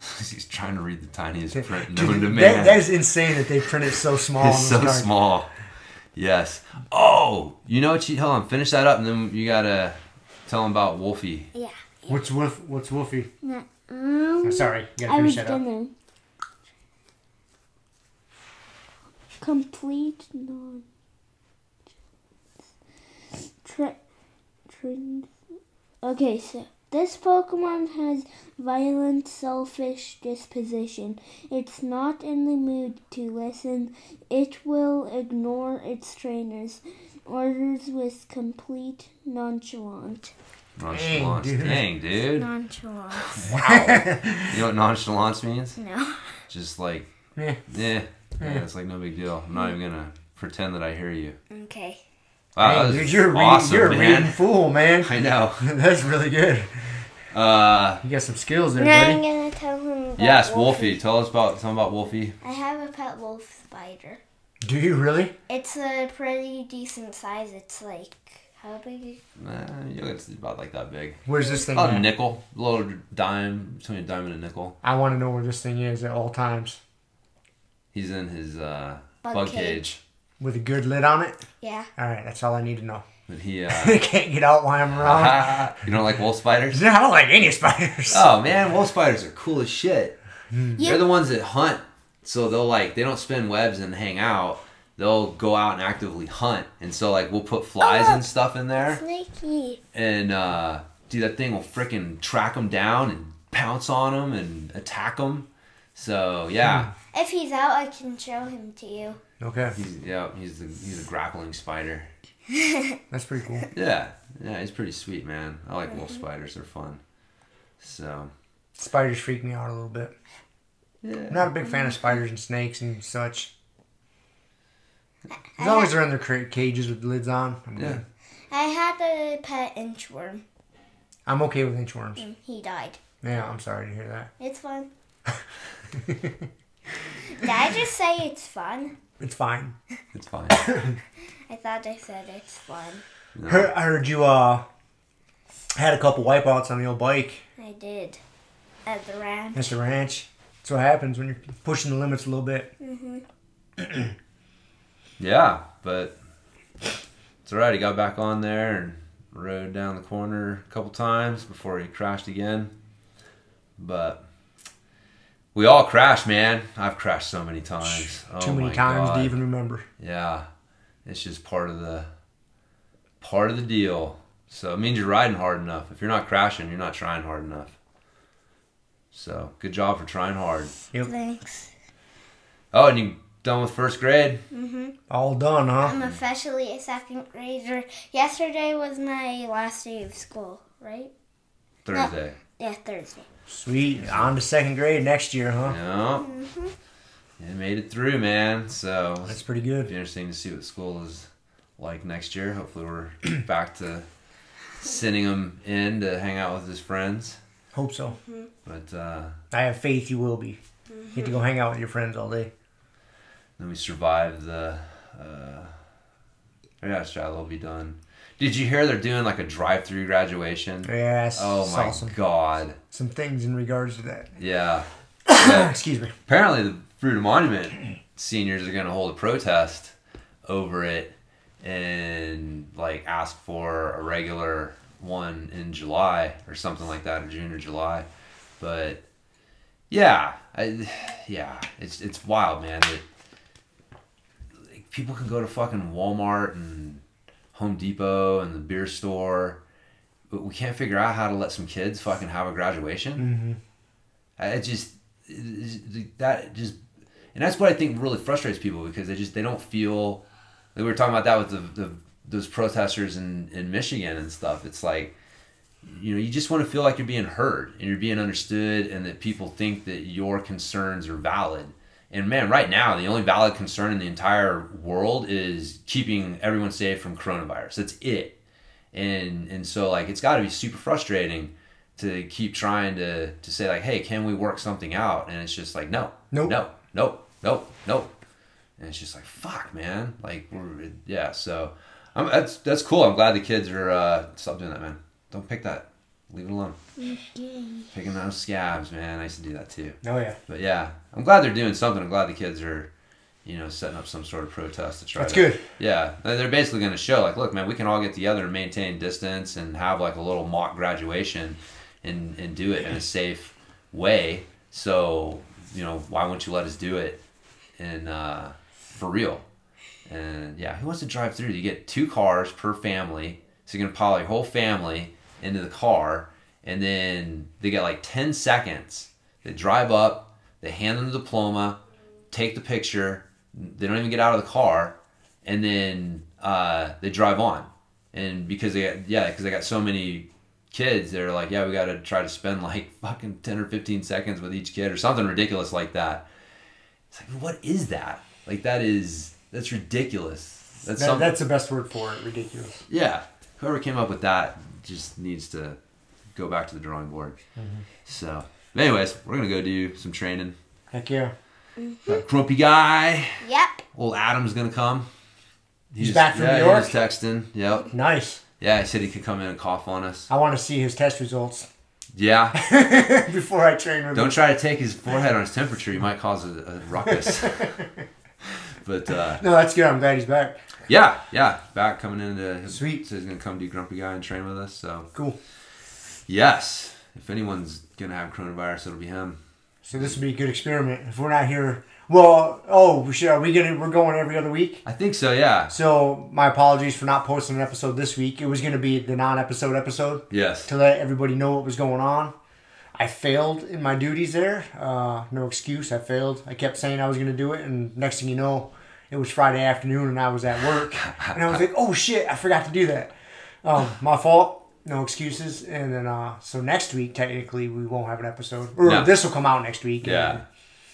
(laughs) He's trying to read the tiniest print known to that, that is insane that they print it so (laughs) small. It's so this card. small. Yes. Oh, you know what? You, hold on. Finish that up, and then you gotta tell him about Wolfie. Yeah. What's Wolf? What's Wolfie? No, um, Oh, sorry, you gotta I finish was that gonna complete non. Tra- trend. Okay, so this Pokemon has violent, selfish disposition. It's not in the mood to listen. It will ignore its trainers. orders with complete nonchalance. Nonchalance. dude. Dang, dude. Nonchalant. You know what nonchalance means? no. Just like, Yeah. eh, yeah, it's like no big deal. I'm not even gonna pretend that I hear you. Okay. Wow, Hey, dude, you're a reading, awesome, you're a man. reading fool, man. (laughs) I know. (laughs) That's really good. Uh, You got some skills there, Now I'm gonna tell him. About yes, Wolfie. Tell us about something about Wolfie. I have a pet wolf spider. Do you really? It's a pretty decent size. It's like how big? Nah, you know, it's about like that big. Where's this thing? About a nickel, a little dime, between a dime and a nickel. I want to know where this thing is at all times. He's in his uh, Bug bug, cage. cage. With a good lid on it. Yeah. All right, that's all I need to know. But he, uh, (laughs) can't get out while I'm (laughs) around. you don't like wolf spiders? I don't like any spiders. Oh man, wolf spiders are cool as shit. Yeah. They're the ones that hunt, so they'll like they don't spin webs and hang out. They'll go out and actively hunt, and so like we'll put flies Oh. and stuff in there, Snaky. and uh, dude, that thing will freaking track them down and pounce on them and attack them. So yeah, If he's out, I can show him to you. Okay, he's yeah he's the he's a grappling spider. (laughs) that's pretty cool. Yeah, yeah, he's pretty sweet, man. I like wolf mhm. spiders; they're fun. So Spiders freak me out a little bit. yeah, I'm not a big fan of spiders and snakes and such. As long as they're in their cages with lids on, I'm Yeah. good. I had a pet inchworm. I'm okay with inchworms. and He died. Yeah, I'm sorry to hear that. It's fun. (laughs) (laughs) Did I just say it's fun? It's fine. it's fine. (coughs) I thought I said it's fun. Heard- I heard you uh had a couple wipeouts on the old bike I did. At the ranch. at the ranch. That's what happens when you're pushing the limits a little bit. Mhm. (clears throat) Yeah, but it's alright. He got back on there and rode down the corner a couple times before he crashed again. But we all crash, man. I've crashed so many times. Too Oh many times God. to even remember. Yeah, it's just part of the part of the deal. So it means you're riding hard enough. If you're not crashing, you're not trying hard enough. So good job for trying hard. Thanks. Oh, and you done with first grade? Mhm. All done, huh? I'm officially a second grader. Yesterday was my last day of school, right? Thursday. Yeah, Thursday. Sweet. On to second grade next year, huh? Yeah. You made it through, man. So That's it's pretty be good. interesting to see what school is like next year. Hopefully, we're (clears throat) back to sending him in to hang out with his friends. Hope so. But uh, I have faith you will be. You get to go hang out with your friends all day. then we survive the. Uh, yeah, Shiloh will be done. Did you hear they're doing like a drive-through graduation? Yes. Oh my some, god! some things in regards to that. Yeah. Yeah. (coughs) Excuse me. apparently the Fruita Monument seniors are going to hold a protest over it and like ask for a regular one in July or something like that or June or July but yeah I, yeah it's it's wild man that like, people can go to fucking Walmart and Home Depot and the beer store but we can't figure out how to let some kids fucking have a graduation mm-hmm. I it just that just and that's what I think really frustrates people because they just they don't feel like we were talking about that with the, the those protesters in in Michigan and stuff. It's like you know you just want to feel like you're being heard and you're being understood and that people think that your concerns are valid. And man, right now the only valid concern in the entire world is keeping everyone safe from coronavirus. That's it. And and so like it's got to be super frustrating to keep trying to to say like, hey, can we work something out? And it's just like, no, Nope. no, no, no, no. And it's just like, fuck, man. Like, we're yeah. So, I'm that's that's cool. I'm glad the kids are uh, stop doing that, man. Don't pick that. Leave it alone. Picking those scabs, man. I used to do that too. Oh yeah. But yeah, I'm glad they're doing something. I'm glad the kids are, you know, setting up some sort of protest to try. That's to, good. Yeah, they're basically going to show like, look, man, we can all get together and maintain distance and have like a little mock graduation, and and do it in a safe way. So you know, why wouldn't you let us do it, in uh, for real? And yeah, who wants to drive through? You get two cars per family, so you're gonna pile your whole family into the car, and then they get like ten seconds. They drive up, they hand them the diploma, take the picture. They don't even get out of the car, and then uh, they drive on, and because they got, yeah because they got so many kids, they're like yeah we got to try to spend (laughs) like fucking ten or fifteen seconds with each kid or something ridiculous like that. It's like what is that? Like that is that's ridiculous. That's That- that's the best word for it. Ridiculous. Yeah, whoever came up with that just needs to go back to the drawing board. Mm-hmm. So, anyways, we're gonna go do some training. Heck yeah. Got grumpy guy, Yep. old Adam's gonna come. He's back from yeah, New York? He was texting. Yep. Nice. Yeah, he said he could come in and cough on us. I want to see his test results (laughs) Yeah. before I train with Don't try to take his forehead on his temperature. You might cause a, a ruckus. (laughs) but uh, No, that's good. I'm glad he's back. Yeah, yeah, back coming into his Sweet. So he's gonna come do grumpy guy and train with us. So Cool. yes, if anyone's gonna have coronavirus, it'll be him. So this would be a good experiment. If we're not here, well, oh, we should. Are we gonna? We're going every other week. I think so. Yeah. So my apologies for not posting an episode this week. It was gonna be the non-episode episode Yes. to let everybody know what was going on. I failed in my duties there. Uh, no excuse. I failed. I kept saying I was gonna do it, and next thing you know, it was Friday afternoon, and I was at work, and I was like, "Oh shit, I forgot to do that." Um, my fault. No excuses. And then, uh, so next week, technically, we won't have an episode. Or No. this will come out next week. and Yeah.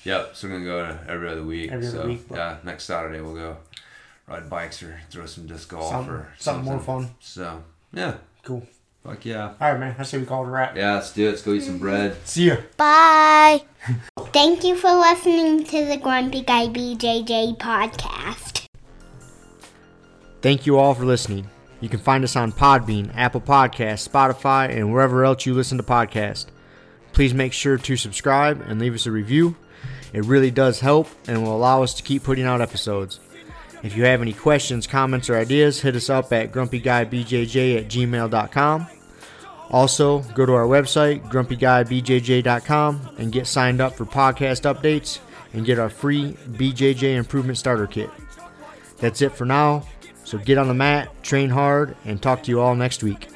Yep. So we're gonna go to every other week. Every other so, week, but- Yeah. Next Saturday we'll go ride bikes or throw some disc golf Something- or something more fun. So yeah. Cool. Fuck yeah. All right, man. I say we call it a wrap. Yeah. Let's do it. Let's go eat some bread. See ya. Bye. Thank you for listening to the Grumpy Guy BJJ podcast. Thank you all for listening. You can find us on Podbean, Apple Podcasts, Spotify, and wherever else you listen to podcasts. Please make sure to subscribe and leave us a review. It really does help and will allow us to keep putting out episodes. If you have any questions, comments, or ideas, hit us up at grumpyguybjj at gmail.com. Also, go to our website, grumpyguybjj.com, and get signed up for podcast updates and get our free BJJ Improvement Starter Kit. That's it for now. So get on the mat, train hard, and talk to you all next week.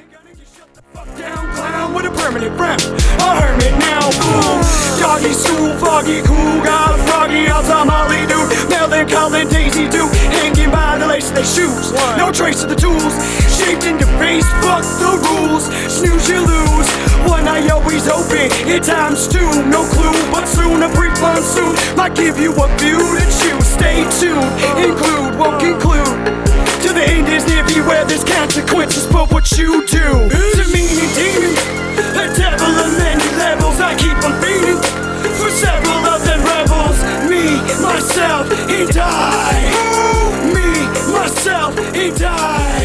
Down clown with a permanent friend. A hermit now, boom. Doggy stool, foggy, cool, got a froggy outside Molly dude. Colin, Daisy Duke, hanging by the lace of their shoes. No trace of the tools, shaped into face, fuck the rules. Snooze, you lose. One eye always open, in times two, no clue. But soon a brief monsoon might give you a view to choose. Stay tuned, include, won't conclude. To the end is near beware there's consequences for what you do. To me, demon, the devil in many levels, I keep on beating for several of them. rebels. Me, myself, he died. Me, myself, he died.